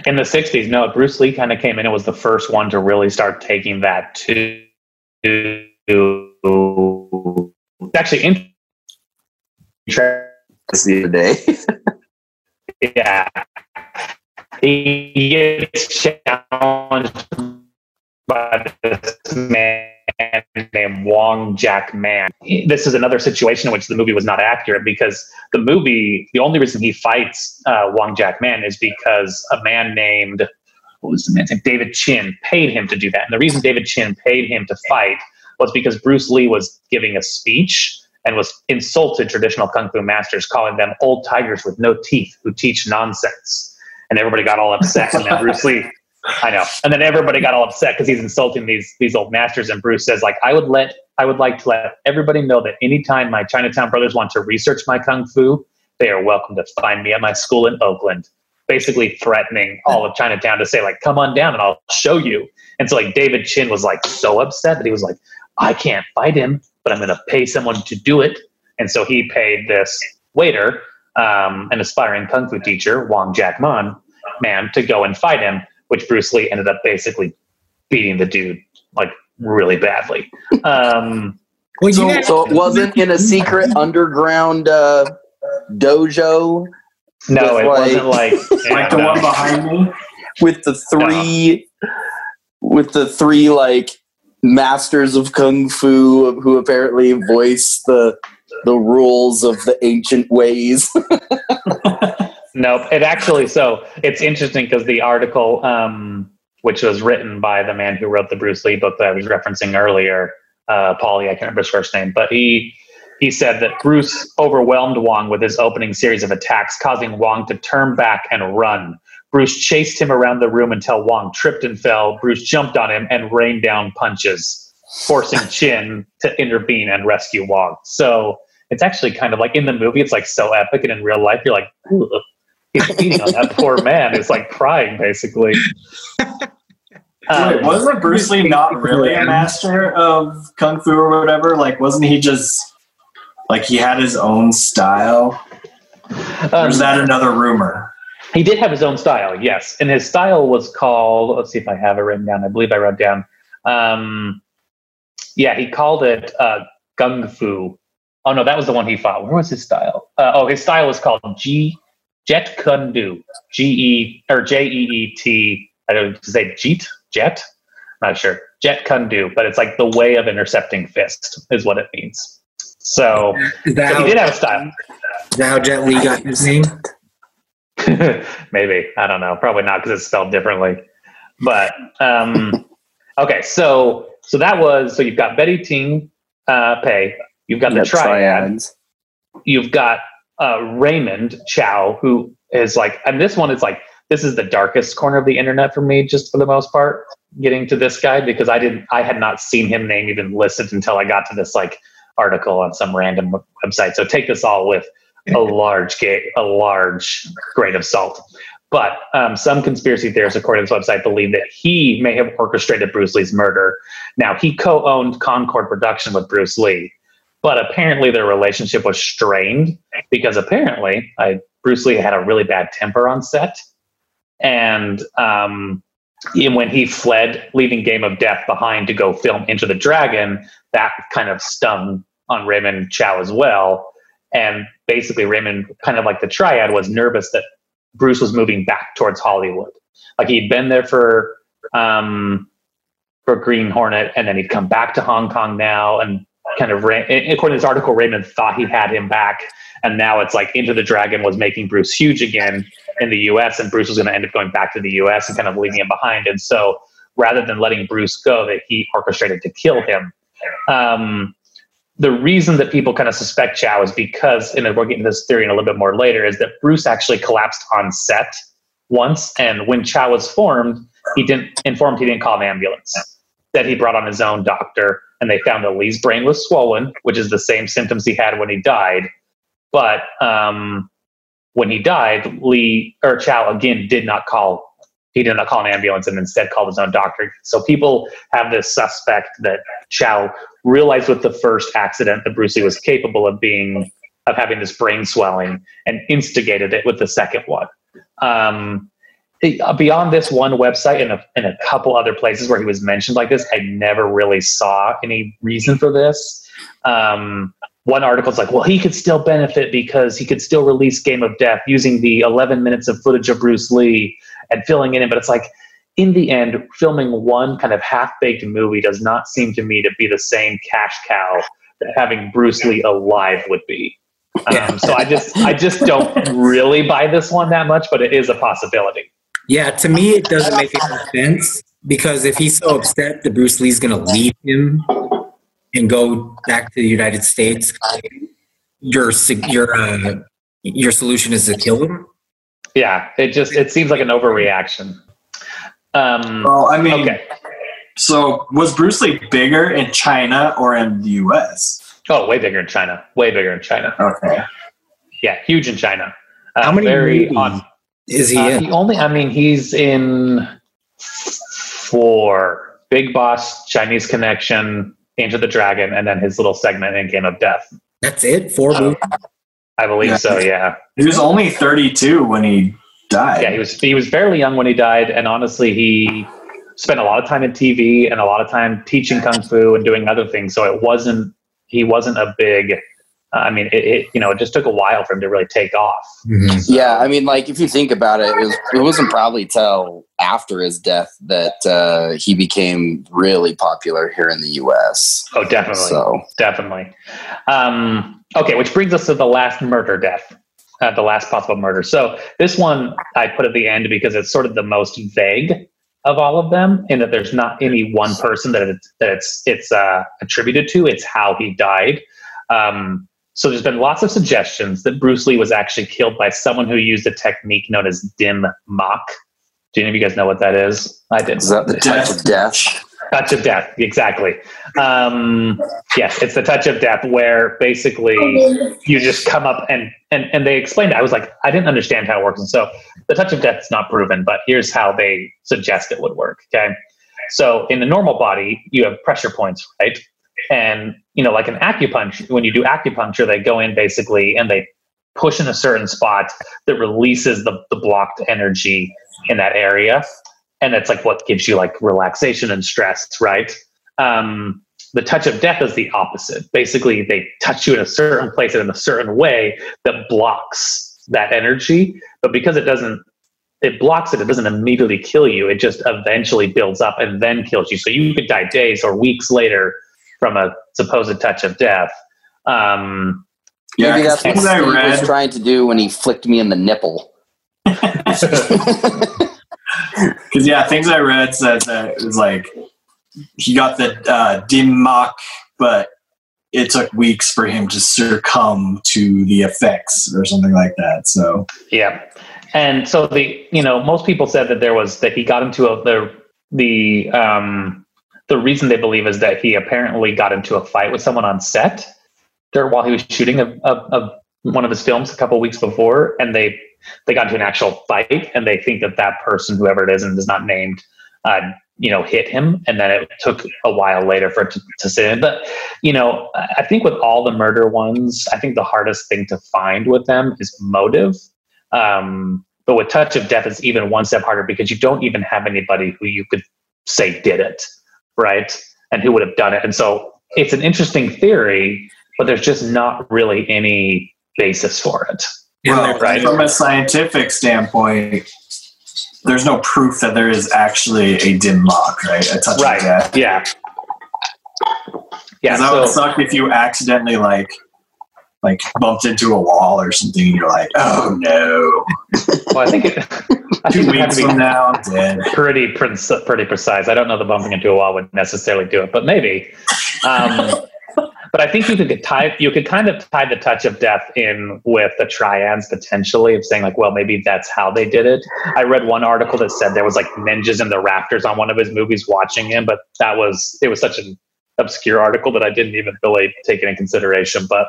in the 60s no bruce lee kind of came in and was the first one to really start taking that to actually in This the other day. yeah he gets challenged by this man named Wong Jack Man. This is another situation in which the movie was not accurate because the movie, the only reason he fights uh, Wong Jack Man is because a man named, what was the man's name? David Chin paid him to do that. And the reason David Chin paid him to fight was because Bruce Lee was giving a speech and was insulted traditional kung fu masters, calling them old tigers with no teeth who teach nonsense. And everybody got all upset. And then Bruce Lee I know. And then everybody got all upset because he's insulting these these old masters. And Bruce says, like, I would let I would like to let everybody know that anytime my Chinatown brothers want to research my kung fu, they are welcome to find me at my school in Oakland. Basically threatening all of Chinatown to say, like, come on down and I'll show you. And so like David Chin was like so upset that he was like, I can't fight him, but I'm gonna pay someone to do it. And so he paid this waiter, um, an aspiring kung fu teacher, Wong Jack Man, man, to go and fight him which Bruce Lee ended up basically beating the dude like really badly. Um, Well, So- guys- So it wasn't in a secret underground uh, dojo no, it like- wasn't like Like the no. one behind me. with the three with the three like masters of kung fu who apparently voice the the rules of the ancient ways. Nope. It actually so it's interesting because the article, um, which was written by the man who wrote the Bruce Lee book that I was referencing earlier, uh, Polly, I can't remember his first name, but he he said that Bruce overwhelmed Wong with his opening series of attacks, causing Wong to turn back and run. Bruce chased him around the room until Wong tripped and fell. Bruce jumped on him and rained down punches, forcing Chin to intervene and rescue Wong. So it's actually kind of like in the movie, it's like so epic, and in real life, you're like, "Ugh, he's beating on that poor man. It's like crying, basically. Um, Wait, wasn't Bruce Lee not really a master of kung fu or whatever? Like, wasn't he just like he had his own style? Or um, is that another rumor? he did have his own style, yes, and his style was called. Let's see if I have it written down. I believe I wrote down. Um, yeah, he called it uh, gung fu. Oh no, that was the one he fought. Where was his style? Uh, oh, his style was called G Jet Kun Do. G E or J E E T. I don't know, to say Jeet Jet. Not sure. Jet Kun Do, but it's like the way of intercepting fist is what it means. So, is, that so how, he did have a style. is that how Jet Li got his name? Maybe I don't know. Probably not because it's spelled differently. But um, okay, so so that was so you've got Betty Ting uh, Pei, you've got the Yeah, triad, triads. you've got uh, Raymond Chow, who is like, and this one is like this is the darkest corner of the internet for me, just for the most part. Getting to this guy because I didn't, I had not seen him name even listed until I got to this like article on some random website. So take this all with a large gate, a large grain of salt. But um, some conspiracy theorists, according to this website, believe that he may have orchestrated Bruce Lee's murder. Now, he co owned Concord Production with Bruce Lee, but apparently their relationship was strained because apparently I, Bruce Lee had a really bad temper on set. And um, when he fled, leaving Game of Death behind to go film Enter the Dragon, that kind of stung on Raymond Chow as well. And basically, Raymond, kind of like the triad, was nervous that Bruce was moving back towards Hollywood. Like he'd been there for um, for Green Hornet, and then he'd come back to Hong Kong now, and kind of according to this article, Raymond thought he had him back, and now it's like Enter the Dragon was making Bruce huge again in the U.S., and Bruce was going to end up going back to the U.S. and kind of leaving him behind. And so, rather than letting Bruce go, that he orchestrated to kill him. Um, the reason that people kind of suspect Chow is because, and we'll get into this theory in a little bit more later, is that Bruce actually collapsed on set once, and when Chow was formed, he didn't informed he didn't call an ambulance. That he brought on his own doctor, and they found that Lee's brain was swollen, which is the same symptoms he had when he died. But um, when he died, Lee or Chow again did not call. He did not call an ambulance and instead called his own doctor. So people have this suspect that Chow realized with the first accident that Bruce Lee was capable of being of having this brain swelling and instigated it with the second one. Um, beyond this one website and a, and a couple other places where he was mentioned like this, I never really saw any reason for this. Um, one article is like, well, he could still benefit because he could still release Game of Death using the 11 minutes of footage of Bruce Lee and filling it in. But it's like, in the end, filming one kind of half baked movie does not seem to me to be the same cash cow that having Bruce Lee alive would be. Um, so I just I just don't really buy this one that much, but it is a possibility. Yeah, to me, it doesn't make any sense because if he's so upset that Bruce Lee's going to leave him and go back to the United States, your your uh, your solution is to kill him. Yeah, it just it seems like an overreaction. Um, Well, I mean, okay. so was Bruce Lee bigger in China or in the U.S.? Oh, way bigger in China. Way bigger in China. Okay. Yeah, huge in China. Uh, How many very movies on. Is he Uh, in? he only. I mean, he's in four. Big Boss, Chinese Connection, Enter the Dragon, and then his little segment in Game of Death. That's it. Four Uh, movies. I believe Yeah. so. Yeah. He was only 32 when he died. Yeah, he was he was fairly young when he died, and honestly, he spent a lot of time in TV and a lot of time teaching kung fu and doing other things. So it wasn't he wasn't a big. I mean, it, it you know it just took a while for him to really take off. Mhm. Yeah, I mean, like if you think about it, it, was, it wasn't probably till after his death that uh, he became really popular here in the U.S. Oh, definitely, So definitely. Um, okay, which brings us to the last murder death, uh, the last possible murder. So this one I put at the end because it's sort of the most vague of all of them, in that there's not any one person that it's that it's it's uh, attributed to. It's how he died. Um, so there's been lots of suggestions that Bruce Lee was actually killed by someone who used a technique known as dim mak. Do any of you guys know what that is? I didn't. is that the touch of death? Touch of death, exactly. Um, yes, it's the touch of death where basically you just come up and, and and they explained it. I was like, I didn't understand how it works. And so the touch of death is not proven, but here's how they suggest it would work. Okay. So in the normal body, you have pressure points, right? And you know, like an acupuncture, when you do acupuncture, they go in basically and they push in a certain spot that releases the, the blocked energy in that area. And that's like what gives you like relaxation and stress right? Um, the touch of death is the opposite. Basically they touch you in a certain place and in a certain way that blocks that energy. But because it doesn't it blocks it it doesn't immediately kill you. It just eventually builds up and then kills you. So you could die days or weeks later from a supposed touch of death um, Yeah, Maybe 'cause that's what things I Steve was trying to do when he flicked me in the nipple. Because yeah, things I read said that it was like he got the uh, dim mak, but it took weeks for him to succumb to the effects or something like that. So Yeah, and so the you know most people said that there was that he got into a the the um the reason they believe is that he apparently got into a fight with someone on set there while he was shooting a, a, a one of his films a couple weeks before, and they they got into an actual fight, and they think that that person, whoever it is, and is not named, uh, you know, hit him, and then it took a while later for it to, to sit in. But you know, I I think with all the murder ones, I think the hardest thing to find with them is motive. Um, but with touch of death, it's even one step harder because you don't even have anybody who you could say did it, right? And who would have done it. And so it's an interesting theory, but there's just not really any basis for it. Well, they're- right. From a scientific standpoint, there's no proof that there is actually a dim lock, right? A touch Right. of death. Yeah. Yeah. 'Cause that would suck if you accidentally like like bumped into a wall or something and you're like, oh no. well, I think it, I Two think it would have weeks from now I'm dead. pretty, pretty precise. I don't know the bumping into a wall would necessarily do it, but maybe. Um, but I think you could tie, you could kind of tie the touch of death in with the triads potentially of saying like, well, maybe that's how they did it. I read one article that said there was like ninjas in the rafters on one of his movies watching him, but that was it was such an obscure article that I didn't even really take it in consideration. But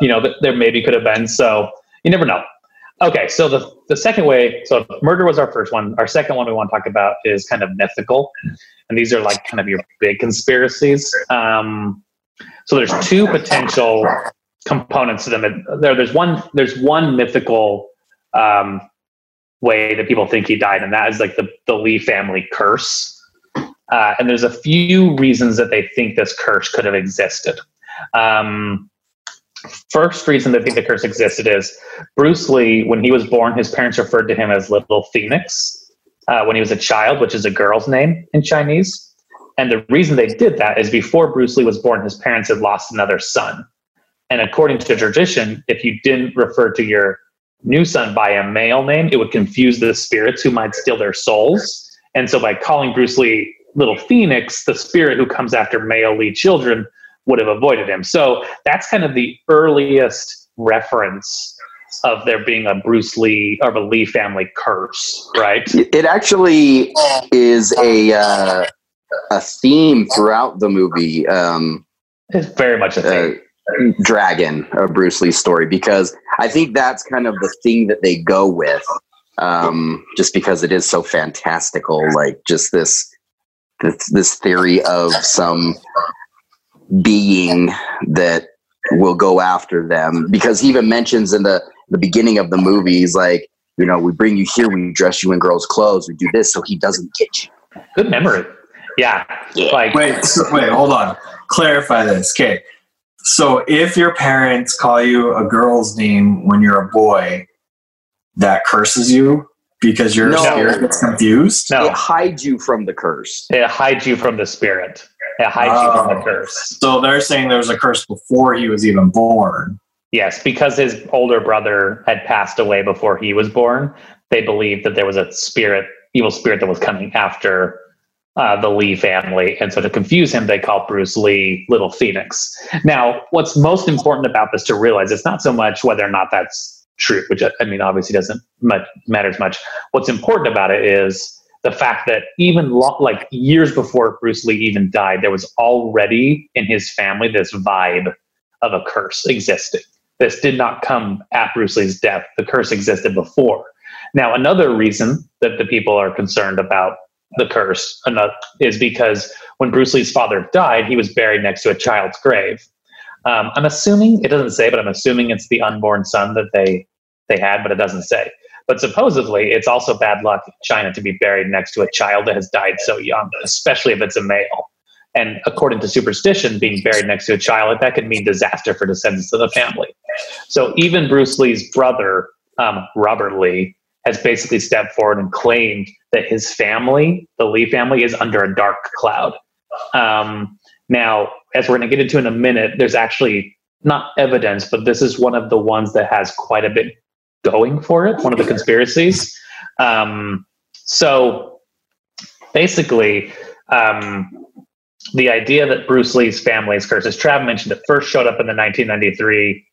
you know, th- there maybe could have been. So you never know. Okay, so the the second way, so murder was our first one. Our second one we want to talk about is kind of mythical, and these are like kind of your big conspiracies. Um, so there's two potential components to them. There, there's one. There's one mythical um, way that people think he died, and that is like the the Lee family curse. Uh, and there's a few reasons that they think this curse could have existed. Um, first reason they think the curse existed is Bruce Lee, when he was born, his parents referred to him as Little Phoenix uh, when he was a child, which is a girl's name in Chinese. And the reason they did that is before Bruce Lee was born, his parents had lost another son. And according to tradition, if you didn't refer to your new son by a male name, it would confuse the spirits who might steal their souls. And so by calling Bruce Lee Little Phoenix, the spirit who comes after male Lee children would have avoided him. So that's kind of the earliest reference of there being a Bruce Lee or a Lee family curse, right? It actually is a uh, a theme throughout the movie. Um, It's very much a thing. uh, Dragon, a Bruce Lee story, because I think that's kind of the thing that they go with. Um, just because it is so fantastical, like just this this, this theory of some being that will go after them. Because he even mentions in the the beginning of the movie, he's like, you know, we bring you here, we dress you in girls' clothes, we do this so he doesn't get you. Good memory. Yeah. Yeah. Like Wait, so, wait, hold on. Clarify this. Okay. So if your parents call you a girl's name when you're a boy, that curses you because your No. spirit gets confused? no, It hides you from the curse. it hides you from the spirit. It hides you from the curse. So they're saying there was a curse before he was even born. Yes, because his older brother had passed away before he was born, they believed that there was a spirit, evil spirit that was coming after uh, the Lee family. And so to confuse him, they called Bruce Lee Little Phoenix. Now, what's most important about this to realize, it's not so much whether or not that's true, which I mean, obviously doesn't much, matters much. What's important about it is the fact that even lo- like years before Bruce Lee even died, there was already in his family this vibe of a curse existing. This did not come at Bruce Lee's death. The curse existed before. Now, another reason that the people are concerned about the curse is because when Bruce Lee's father died, he was buried next to a child's grave. Um, I'm assuming it doesn't say, but I'm assuming it's the unborn son that they they had, but it doesn't say. But supposedly, it's also bad luck in China to be buried next to a child that has died so young, especially if it's a male. And according to superstition, being buried next to a child, that could mean disaster for descendants of the family. So even Bruce Lee's brother, um, Robert Lee, has basically stepped forward and claimed that his family, the Lee family, is under a dark cloud. Um, now, as we're going to get into in a minute, there's actually not evidence, but this is one of the ones that has quite a bit going for it, one of the conspiracies. Um, so basically, um, the idea that Bruce Lee's family's curse, as Trav mentioned, it first showed up in the 1993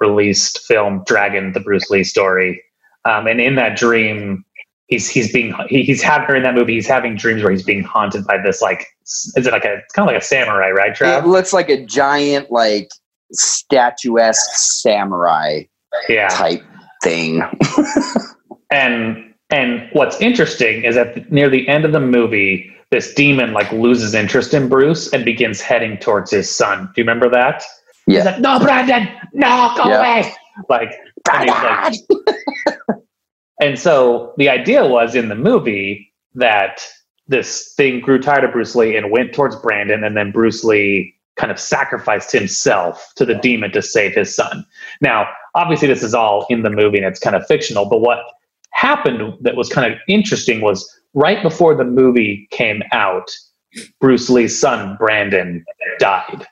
released film Dragon, the Bruce Lee story. Um, and in that dream, he's he's being he, he's having in that movie he's having dreams where he's being haunted by this like is it like a it's kind of like a samurai right Trav? It looks like a giant, like statuesque samurai Yeah. type thing. And and what's interesting is that near the end of the movie, this demon like loses interest in Bruce and begins heading towards his son. Do you remember that? He's Yeah. like, no, Brandon, no, go Yeah. away. Like, and, like- and so the idea was in the movie that this thing grew tired of Bruce Lee and went towards Brandon, and then Bruce Lee kind of sacrificed himself to the demon to save his son. Now, obviously, this is all in the movie and it's kind of fictional, but what happened that was kind of interesting was right before the movie came out, Bruce Lee's son, Brandon, died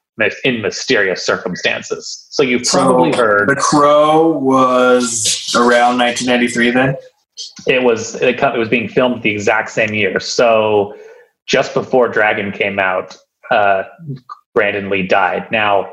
in mysterious circumstances. So you've probably So, heard The Crow was around 1993 then? it was it, it was being filmed the exact same year. So just before Dragon came out, uh, Brandon Lee died. Now,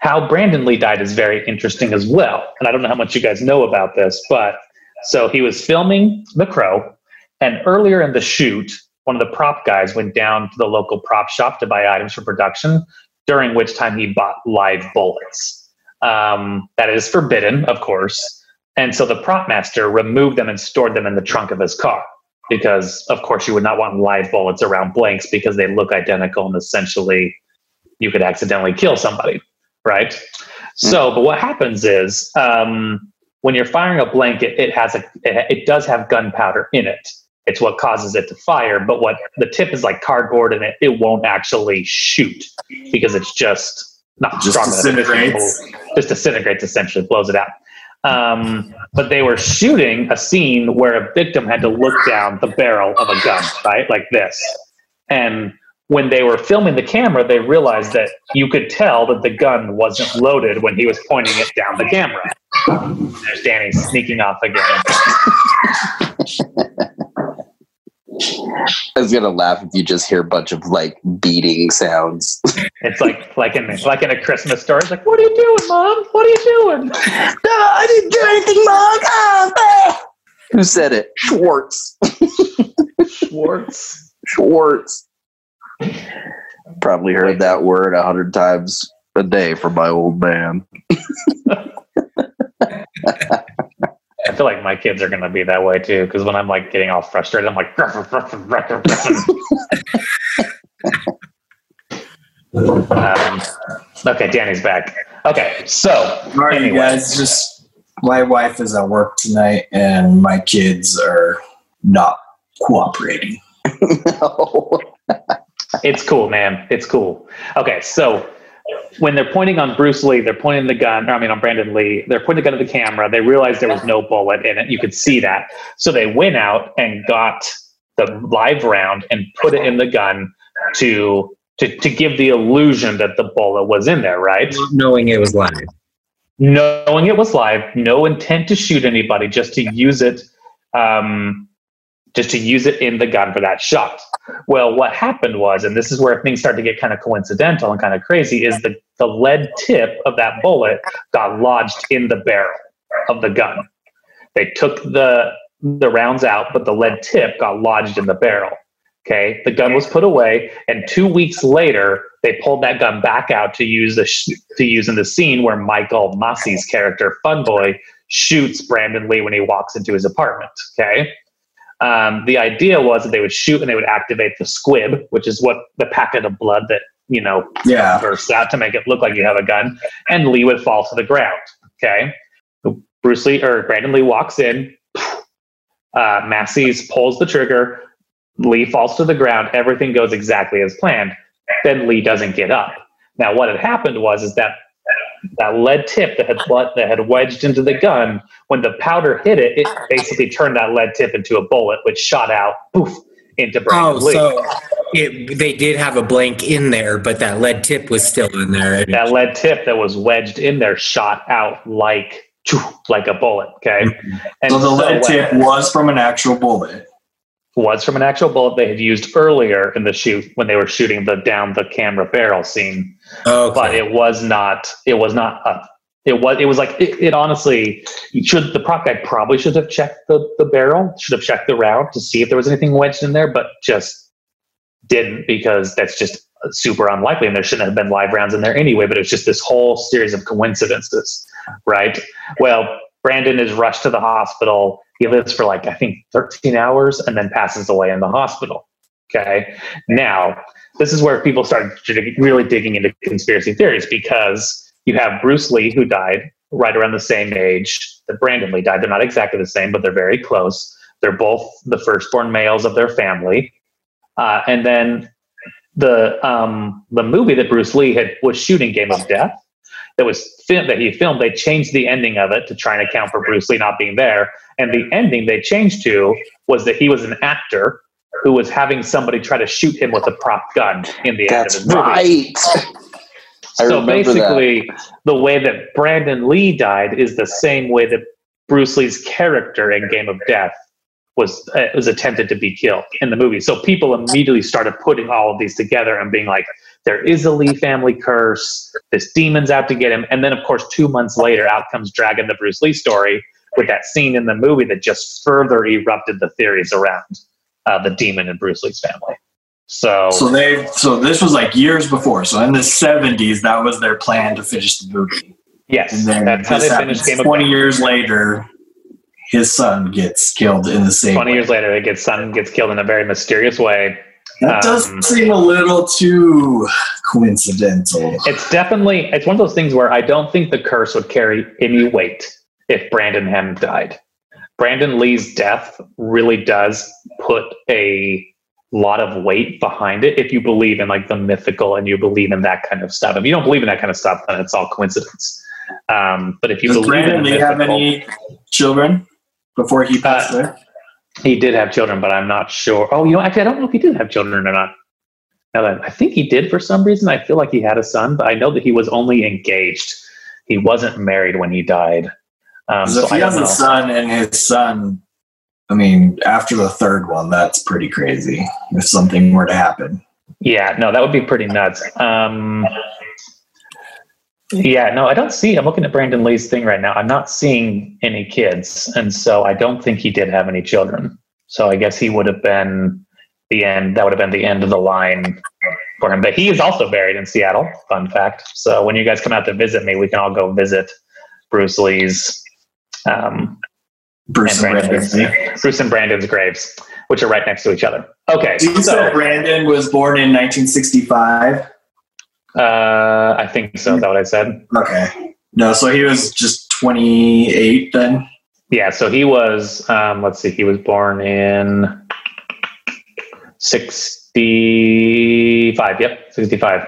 how Brandon Lee died is very interesting as well. And I don't know how much you guys know about this, but so he was filming The Crow, and earlier in the shoot, one of the prop guys went down to the local prop shop to buy items for production. During which time he bought live bullets. Um, that is forbidden, of course. And so the prop master removed them and stored them in the trunk of his car because, of course, you would not want live bullets around blanks because they look identical and essentially you could accidentally kill somebody, right? So, but what happens is um, when you're firing a blank, it, it has a it, it does have gunpowder in it. It's what causes it to fire, but what the tip is like cardboard and it, it won't actually shoot because it's just not Just strong enough. Just disintegrates essentially, blows it out. Um, but they were shooting a scene where a victim had to look down the barrel of a gun, right? Like this. And when they were filming the camera, they realized that you could tell that the gun wasn't loaded when he was pointing it down the camera. There's Danny sneaking off again. I was gonna laugh if you just hear a bunch of like beating sounds. It's like like in like in a Christmas story. It's like, what are you doing, mom? What are you doing? no, I didn't do anything, Mom. Ah, Who said it? Schwartz. Schwartz. Schwartz. Probably heard that word a hundred times a day from my old man. I feel like my kids are gonna be that way too. Because when I'm like getting all frustrated, I'm like, "Ruff, ruff, ruff, ruff, ruff." um, okay, Danny's back. Okay, so All right, you Anyway. guys, just my wife is at work tonight and my kids are not cooperating. It's cool, man. It's cool. Okay, so when they're pointing on Bruce Lee, they're pointing the gun, or I mean on Brandon Lee, they're pointing the gun at the camera. They realized there was no bullet in it. You could see that. So they went out and got the live round and put it in the gun to to, to give the illusion that the bullet was in there, right? knowing it was live. knowing it was live, no intent to shoot anybody, just to use it, um, just to use it in the gun for that shot. Well, what happened was, and this is where things start to get kind of coincidental and kind of crazy, is the the lead tip of that bullet got lodged in the barrel of the gun. They took the the rounds out, but the lead tip got lodged in the barrel. Okay, the gun was put away, and two weeks later, they pulled that gun back out to use the sh- to use in the scene where Michael Massee's character Funboy shoots Brandon Lee when he walks into his apartment. Okay, um, the idea was that they would shoot and they would activate the squib, which is what the packet of blood that you know Yeah. bursts out to make it look like you have a gun, and Lee would fall to the ground. Okay, Bruce Lee or Brandon Lee walks in. Uh, Massee's pulls the trigger. Lee falls to the ground. Everything goes exactly as planned. Then Lee doesn't get up. Now, what had happened was is that that lead tip that had that had wedged into the gun. When the powder hit it, it basically turned that lead tip into a bullet, which shot out poof into Brandon Oh, Lee. so it, they did have a blank in there, but that lead tip was still in there. that lead tip that was wedged in there shot out like like a bullet. Okay, mm-hmm. and So the lead what tip was from an actual bullet. Was from an actual bullet they had used earlier in the shoot when they were shooting the down the camera barrel scene. Okay. But it was not. It was not. A, it was. It was like it, it. Honestly, should the prop guy probably should have checked the the barrel. Should have checked the round to see if there was anything wedged in there, but just didn't because that's just super unlikely, and there shouldn't have been live rounds in there anyway. But it's just this whole series of coincidences, right? Well, Brandon is rushed to the hospital. He lives for like, I think 13 hours and then passes away in the hospital. Okay. Now, this is where people start really digging into conspiracy theories because you have Bruce Lee, who died right around the same age that Brandon Lee died. They're not exactly the same, but they're very close. They're both the firstborn males of their family. Uh, and then the um, the movie that Bruce Lee had was shooting Game of Death that was filmed that he filmed. They changed the ending of it to try and account for Bruce Lee not being there. And the ending they changed to was that he was an actor who was having somebody try to shoot him with a prop gun in the end of his movie. right. I So remember basically, the way that Brandon Lee died is the same way that Bruce Lee's character in Game of Death was uh, was attempted to be killed in the movie. So people immediately started putting all of these together and being like, "There is a Lee family curse. This demon's out to get him." And then, of course, two months later, out comes Dragon, the Bruce Lee story, with that scene in the movie that just further erupted the theories around uh, the demon in Bruce Lee's family. So, So they so this was like years before. So in the seventies, that was their plan to finish the movie. yes, And then that's how they finished Game twenty Death. years later, his son gets killed in the same 20 way. years later, it gets son gets killed in a very mysterious way. That does Um, seem a little too coincidental. It's definitely it's one of those things where I don't think the curse would carry any weight if Brandon hadn't died. Brandon Lee's death really does put a lot of weight behind it if you believe in like the mythical and you believe in that kind of stuff. If you don't believe in that kind of stuff, then it's all coincidence. Um, but if you Does believe in Brandon the Lee have mythical, any children before he passed Uh, away? He did have children, but I'm not sure. Oh, you know, actually, I don't know if he did have children or not. Now that I think he did for some reason. I feel like he had a son, but I know that he was only engaged. He wasn't married when he died. Um, so if he has know. a son and his son, I mean, after the third one, that's pretty crazy. If something were to happen, Yeah, no, that would be pretty nuts. Um, yeah, no, I don't see. I'm looking at Brandon Lee's thing right now. I'm not seeing any kids, and so I don't think he did have any children. So I guess he would have been the end. That would have been the end of the line for him. But he is also buried in Seattle. Fun fact. So when you guys come out to visit me, we can all go visit Bruce Lee's. Um, Bruce and and Brandon's, Bruce and Brandon's graves, which are right next to each other. Okay, You so Brandon was born in 1965. Uh, I think so. Is that what I said? Okay. No, so he was just 28 then. Yeah. So he was. Um, let's see. He was born in sixty-five. Yep, sixty-five.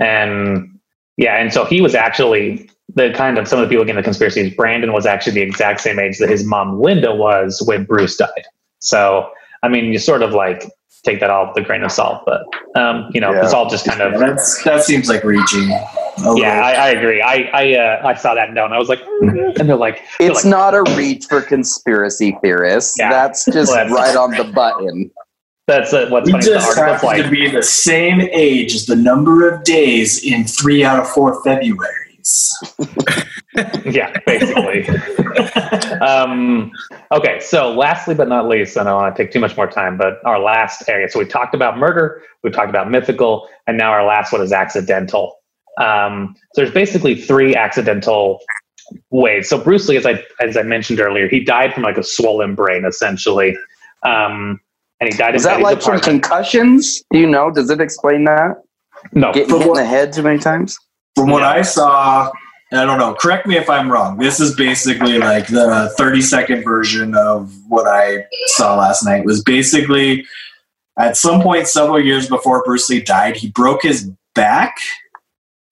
And yeah, and so he was actually the kind of some of the people getting the conspiracies. Brandon was actually the exact same age that his mom Linda was when Bruce died. So I mean, you sort of like take that all with a grain of salt, but um, you know, Yeah. it's all just kind of that's that seems like reaching. a yeah, I, I agree. I I, uh, I saw that note and I was like, mm, and they're like, they're It's like, not a reach for conspiracy theorists. Yeah. That's just Well, that's- right on the button. that's uh, what's we funny. The just article's happen like, to be the same age as the number of days in three out of four Februarys. yeah, basically. um, okay, so lastly but not least, and I don't want to take too much more time, but our last area. So we talked about murder, we talked about mythical, and now our last one is accidental. Um, so there's basically three accidental ways. So Bruce Lee, as I as I mentioned earlier, he died from like a swollen brain, essentially. Um, and he died Is that Eddie's like from concussions? Do you know? Does it explain that? No, Getting hit in the head too many times? From what Yeah. I saw, I don't know. Correct me if I'm wrong. This is basically like the 30 second version of what I saw last night. Was basically at some point several years before Bruce Lee died, he broke his back.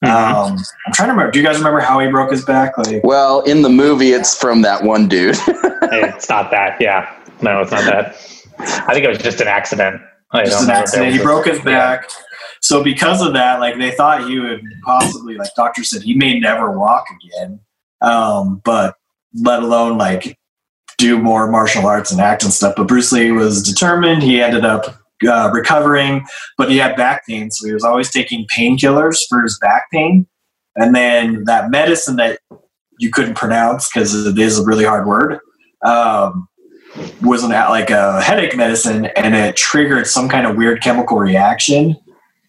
Mhm. Um, I'm trying to remember. Do you guys remember how he broke his back? Like, Well, in the movie, it's from that one dude. it's not that. Yeah, no, it's not that. I think it was just an accident. I just don't an know accident. He broke his yeah. So because of that, like they thought he would possibly, like doctor said, he may never walk again. Um, but let alone like do more martial arts and act and stuff. But Bruce Lee was determined. He ended up uh, recovering, but he had back pain, so he was always taking painkillers for his back pain. And then that medicine that you couldn't pronounce because it is a really hard word. Um, was an like a headache medicine, and it triggered some kind of weird chemical reaction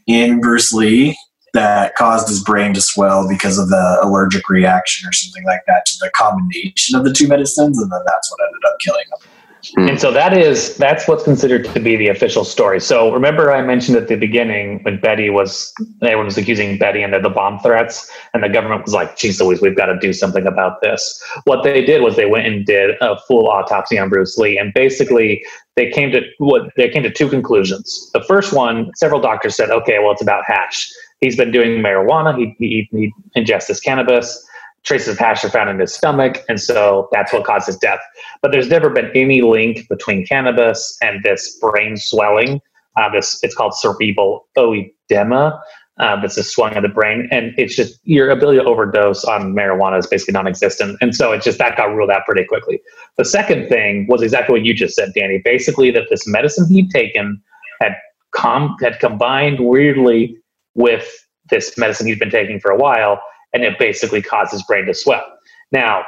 in Bruce Lee, that caused his brain to swell because of the allergic reaction or something like that to the combination of the two medicines, and then that's what ended up killing him. Hmm. And so that is that's what's considered to be the official story. So remember I mentioned at the beginning when Betty was everyone was accusing Betty and the bomb threats, and the government was like, "Geez, Louise, we've got to do something about this." What they did was they went and did a full autopsy on Bruce Lee, and basically they came to what they came to two conclusions. The first one, several doctors said, "Okay, well, it's about hash. He's been doing marijuana. He he, he ingests cannabis." Traces of hash are found in his stomach, and so that's what caused his death. But there's never been any link between cannabis and this brain swelling. Uh, this it's called cerebral oedema. Uh, that's a swelling of the brain, and it's just your ability to overdose on marijuana is basically non-existent, and so it just that got ruled out pretty quickly. The second thing was exactly what you just said, Danny. Basically, that this medicine he'd taken had com had combined weirdly with this medicine he'd been taking for a while, and it basically causes brain to swell. Now,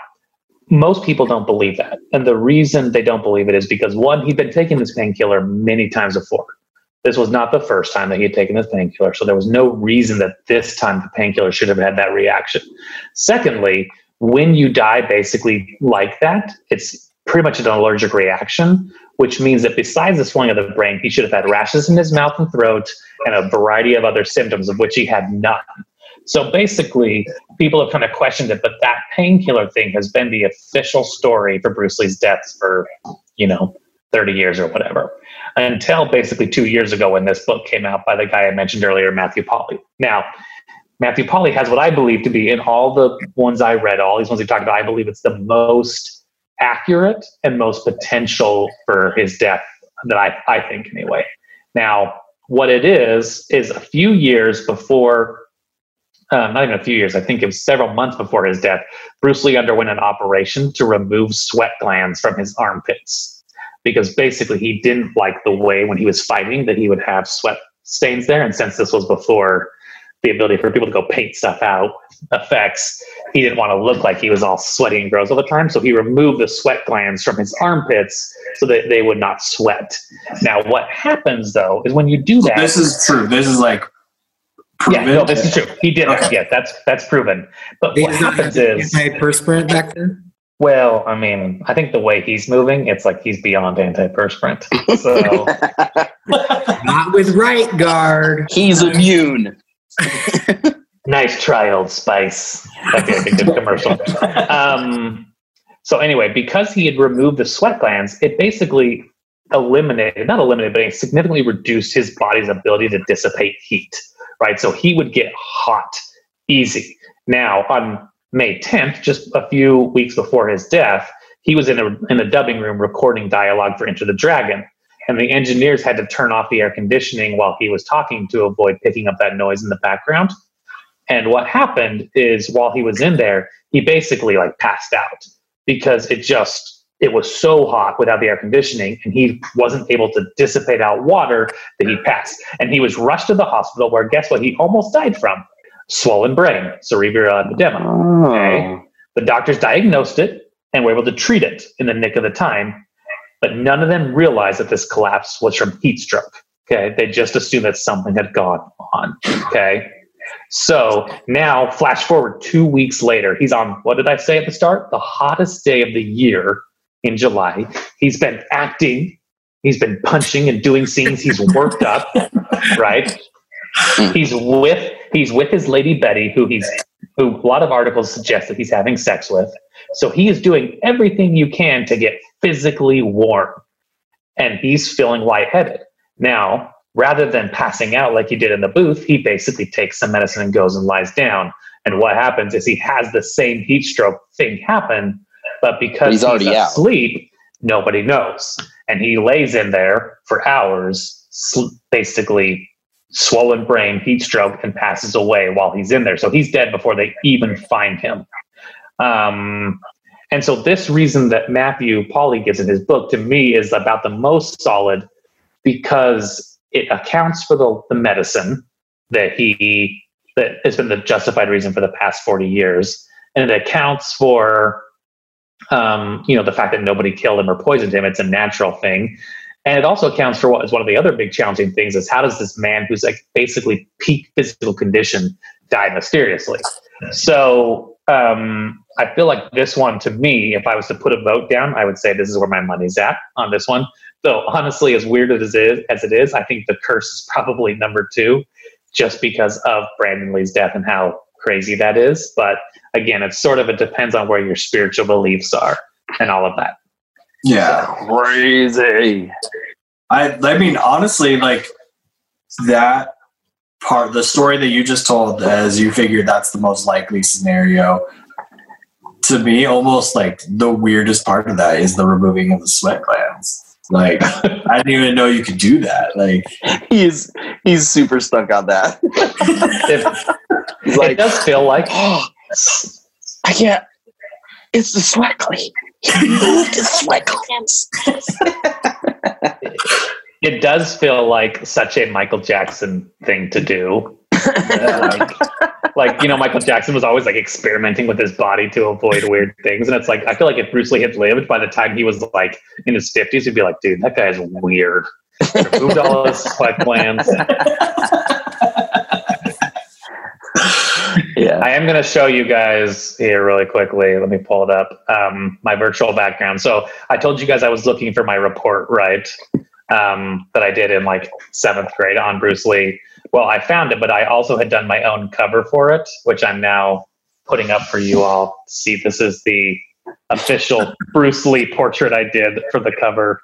most people don't believe that. And the reason they don't believe it is because one, he'd been taking this painkiller many times before. This was not the first time that he had taken this painkiller. So there was no reason that this time the painkiller should have had that reaction. Secondly, when you die basically like that, it's pretty much an allergic reaction, which means that besides the swelling of the brain, he should have had rashes in his mouth and throat and a variety of other symptoms of which he had none. So basically, people have kind of questioned it, but that painkiller thing has been the official story for Bruce Lee's deaths for, you know, 30 years or whatever. Until basically two years ago when this book came out by the guy I mentioned earlier, Matthew Polly. Now, Matthew Polly has what I believe to be in all the ones I read, all these ones he talked about, I believe it's the most accurate and most potential for his death that I, I think anyway. Now, what it is, is a few years before um, not even a few years, I think it was several months before his death, Bruce Lee underwent an operation to remove sweat glands from his armpits because basically he didn't like the way when he was fighting that he would have sweat stains there. And since this was before the ability for people to go paint stuff out effects, he didn't want to look like he was all sweaty and gross all the time. So he removed the sweat glands from his armpits so that they would not sweat. Now, what happens though is when you do that. This is true. This is like yeah, no, this is true. He did it. Yeah, that's that's proven. But They what did not have happens is, antiperspirant back then. well, I mean, I think the way he's moving, it's like he's beyond antiperspirant. So Not with right guard. He's immune. nice try, Old Spice. That'd be a good commercial. Um, so anyway, because he had removed the sweat glands, it basically eliminated, not eliminated, but it significantly reduced his body's ability to dissipate heat. Right, so he would get hot easy. Now on May 10th, just a few weeks before his death, he was in a in a dubbing room recording dialogue for Enter the Dragon, and the engineers had to turn off the air conditioning while he was talking to avoid picking up that noise in the background. And what happened is while he was in there, he basically like passed out because it just it was so hot without the air conditioning and he wasn't able to dissipate out water that he passed. And he was rushed to the hospital where guess what he almost died from? Swollen brain, cerebral edema. Oh. Okay. The doctors diagnosed it and were able to treat it in the nick of the time, but none of them realized that this collapse was from heat stroke. Okay. They just assumed that something had gone on. Okay. So now, flash forward two weeks later, he's on what did I say at the start? The hottest day of the year in July. He's been acting, he's been punching and doing scenes. He's worked up, right? He's with he's with his lady Betty, who he's who a lot of articles suggest that he's having sex with. So he is doing everything you can to get physically warm, and he's feeling lightheaded. Now, rather than passing out like he did in the booth, he basically takes some medicine and goes and lies down. And what happens is he has the same heat stroke thing happen, but because He's already out. asleep, nobody knows. And he lays in there for hours, sl- basically swollen brain, heat stroke, and passes away while he's in there. So he's dead before they even find him. Um, and so this reason that Matthew Polly gives in his book to me is about the most solid because it accounts for the, the medicine that he that has been the justified reason for the past 40 years and it accounts for um, you know the fact that nobody killed him or poisoned him it's a natural thing And it also accounts for what is one of the other big challenging things is how does this man who's like basically peak physical condition die mysteriously? So um, I feel like this one to me, if I was to put a vote down, I would say this is where my money's at on this one. So honestly, as weird as it is, as it is, I think the curse is probably number two, just because of Brandon Lee's death and how crazy that is. But again, it's sort of it depends on where your spiritual beliefs are and all of that. Yeah. Crazy. I I mean honestly like that part the story that you just told as you figured that's the most likely scenario to me almost like the weirdest part of that is the removing of the sweat glands like i didn't even know you could do that like He's he's super stuck on that. It, He's it like, does feel like oh, I can't. It's the sweat gland. He moved his sweat glands. it does feel like such a Michael Jackson thing to do. like, like, you know, Michael Jackson was always like experimenting with his body to avoid weird things. And it's like, I feel like if Bruce Lee had lived by the time he was like in his 50s, he'd be like, dude, that guy's weird. Removed all his sweat glands. Yeah. I am going to show you guys here really quickly. Let me pull it up. Um, my virtual background. So I told you guys I was looking for my report, right? Um, that I did in like seventh grade on Bruce Lee. Well, I found it, but I also had done my own cover for it, which I'm now putting up for you all. See, this is the official Bruce Lee portrait I did for the cover,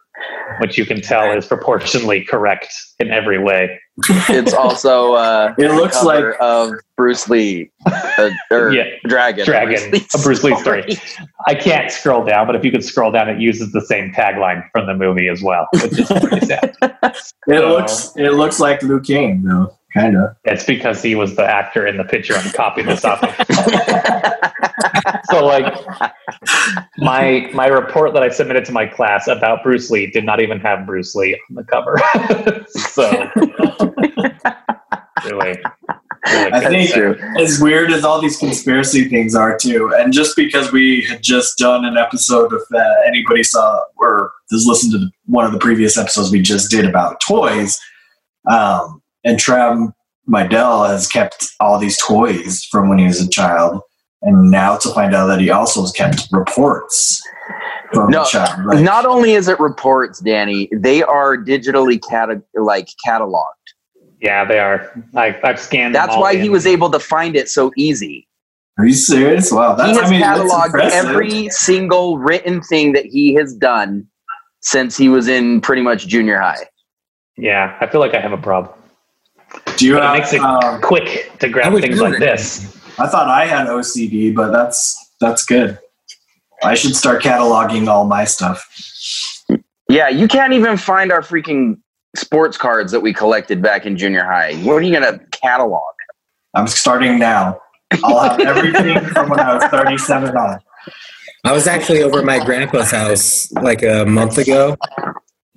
which you can tell is proportionally correct in every way. It's also uh, it looks like of Bruce Lee, uh, or Yeah, Dragon. Dragon, a Bruce Lee story. I can't scroll down, but if you could scroll down, it uses the same tagline from the movie as well, which is pretty sad. it So- looks it looks like Liu Kang though kind of It's because he was the actor in the picture I'm copying this off so like my my report that I submitted to my class about Bruce Lee did not even have Bruce Lee on the cover. so really, really I think true. as weird as all these conspiracy things are too, and just because we had just done an episode of uh, anybody saw or has listened to the, one of the previous episodes we just did about toys, um, and Trev Mydell has kept all these toys from when he was a child, and now to find out that he also has kept reports from No, a child. Like, Not only is it reports, Danny, they are digitally cata- like cataloged. yeah, they are. I, I've scanned. That's all why he was able to find it so easy. are you serious? Wow, that's he has I mean, cataloged impressive. every single written thing that he has done since he was in pretty much junior high. Yeah, I feel like I have a problem. Do you But it makes it um, quick to grab things like it. this. I thought I had OCD, but that's that's good. I should start cataloging all my stuff. Yeah, you can't even find our freaking sports cards that we collected back in junior high. What are you going to catalog? I'm starting now. I'll have everything from when I was 37 on. I was actually over at my grandpa's house like a month ago,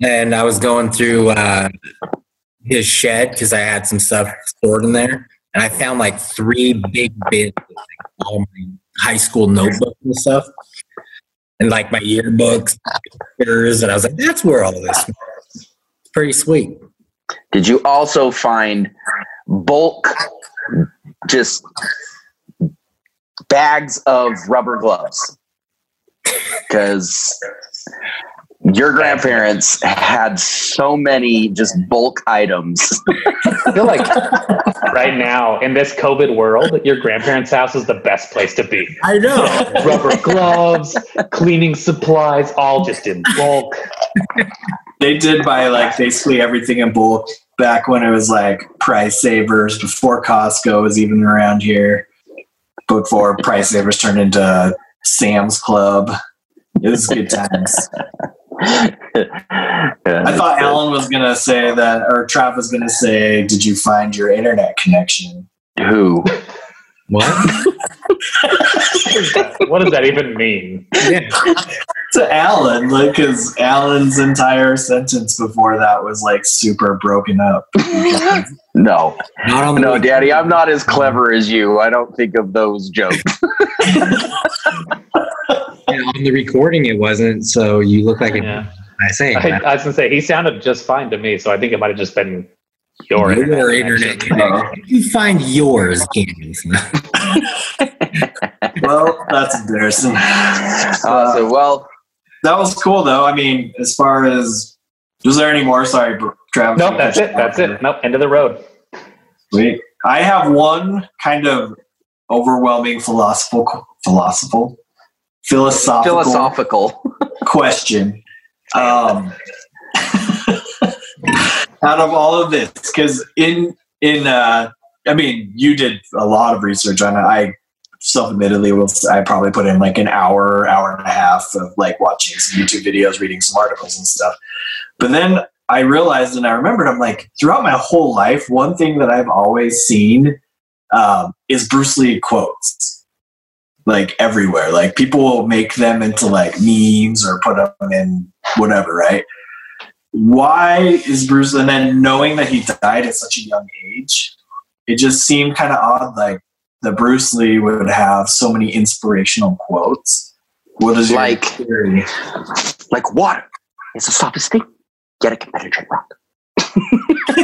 and I was going through uh, his shed because I had some stuff stored in there, and I found like three big bins of like, all my high school notebooks and stuff, and like my yearbooks, pictures, and I was like, "That's where all this." Was. It's pretty sweet. Did you also find bulk, just bags of rubber gloves? Because your grandparents had so many just bulk items. I feel like right now in this COVID world, your grandparents' house is the best place to be. I know. Rubber gloves, cleaning supplies, all just in bulk. They did buy like basically everything in bulk back when it was like Price Savers before Costco was even around here. Before Price Savers turned into Sam's Club. It was good times. I thought Alan was gonna say that, or Trav was gonna say, "Did you find your internet connection?" Who? What? What does that even mean? Yeah. to Alan, like, because Alan's entire sentence before that was like super broken up. No, Not on no, Daddy, I'm not as clever as you. I don't think of those jokes. Yeah, on the recording it wasn't so you look like a Yeah. I say I, I was gonna say he sounded just fine to me, so I think it might have just been your, your internet. internet connection. connection. You find yours, Candace. Well, that's embarrassing. Awesome. Well, That was cool, though. I mean, as far as was there any more? Sorry, Br- Travis. Nope, that's it. That's it. Nope, end of the road. Sweet. I have one kind of overwhelming philosophical, philosophical, philosophical, philosophical. question. Um, out of all of this, because in in uh, I mean, you did a lot of research on it. I self-admittedly will I probably put in like an hour, hour and a half of like watching some YouTube videos, reading some articles and stuff. But then I realized and I remembered I'm like throughout my whole life, one thing that I've always seen um, is Bruce Lee quotes like everywhere. Like people will make them into like memes or put them in whatever, right? Why is Bruce and then knowing that he died at such a young age, it just seemed kind of odd like that Bruce Lee would have so many inspirational quotes. What is your Like- theory? like water is the softest thing, yet it can penetrate rock.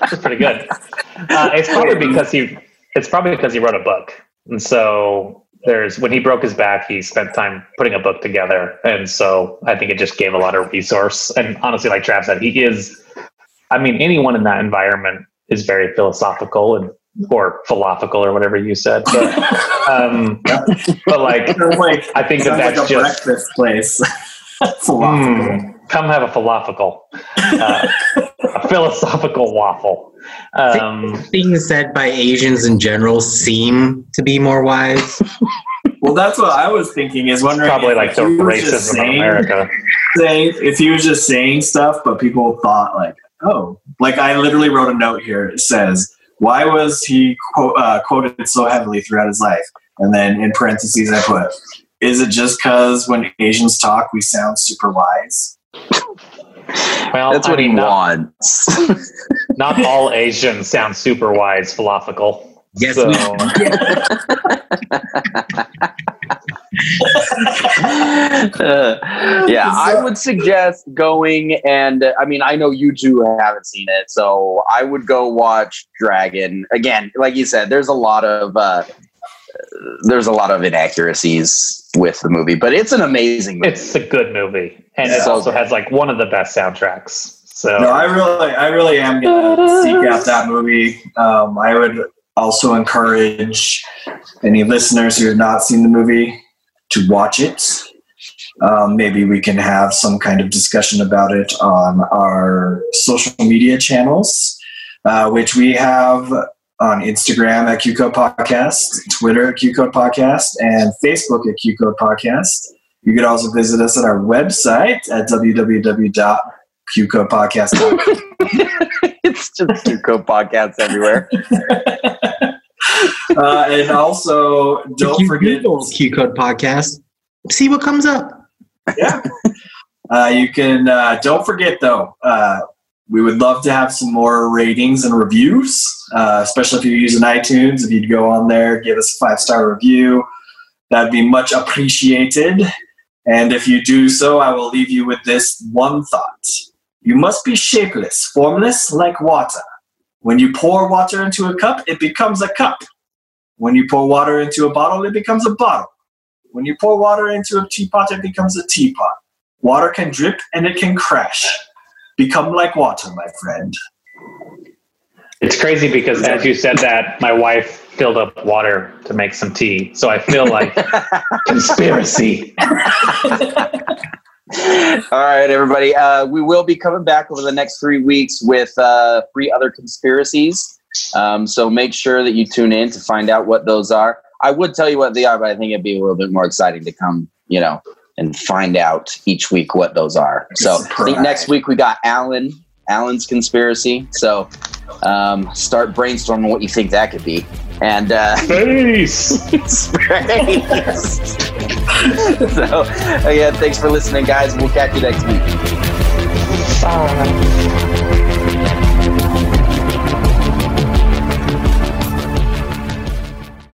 That's pretty good. Uh, it's probably because he. It's probably because he wrote a book, and so there's when he broke his back, he spent time putting a book together, and so I think it just gave a lot of resource. And honestly, like Trav said, he is. I mean, anyone in that environment is very philosophical and or philosophical or whatever you said, but um, but like like I think that that's like a just breakfast place. Philosophical. Hmm, come have a philosophical, uh, a philosophical waffle. Um, Things said by Asians in general seem to be more wise. Well, that's what I was thinking. Is wondering probably like the he was just racism of America. saying if he was just saying stuff, but people thought like, oh, like I literally wrote a note here. It says, "Why was he quote, uh, quoted so heavily throughout his life?" And then in parentheses, I put, "Is it just because when Asians talk, we sound super wise?" Well, That's I what he not, wants. not all Asians sound super wise, philosophical. Yes, so, Uh, yeah, I would suggest going and I mean I know you two haven't seen it, so I would go watch Dragon again. Like you said, there's a lot of uh, there's a lot of inaccuracies with the movie, but it's an amazing movie. it's a good movie, and it also has like one of the best soundtracks. So No, I really, I really am gonna seek out that movie. Um, I would also encourage any listeners who have not seen the movie to watch it. Um, maybe we can have some kind of discussion about it on our social media channels, uh, which we have on Instagram at QCode Podcast, Twitter at QCode Podcast, and Facebook at QCode Podcast. You could also visit us at our website at www.qcodepodcast.com. it's just QCode podcasts everywhere. uh, and also, don't you forget, Google Q Code Podcast, see what comes up. yeah, uh, you can. Uh, don't forget though, uh, we would love to have some more ratings and reviews, uh, especially if you're using iTunes. If you'd go on there, give us a five star review, that'd be much appreciated. And if you do so, I will leave you with this one thought: you must be shapeless, formless like water. When you pour water into a cup, it becomes a cup. When you pour water into a bottle, it becomes a bottle. When you pour water into a teapot, it becomes a teapot. Water can drip and it can crash. Become like water, my friend. it's crazy because as you said that, my wife filled up water to make some tea. So I feel like conspiracy. All right, everybody. Uh, we will be coming back over the next three weeks with uh, three other conspiracies. Um, so make sure that you tune in to find out what those are. I would tell you what they are, but I think it'd be a little bit more exciting to come, you know, and find out each week what those are. So I think next week we got Alan, Alan's conspiracy. So um, start brainstorming what you think that could be. And uh, Space. Space. so again, thanks for listening, guys. We'll catch you next week. Bye.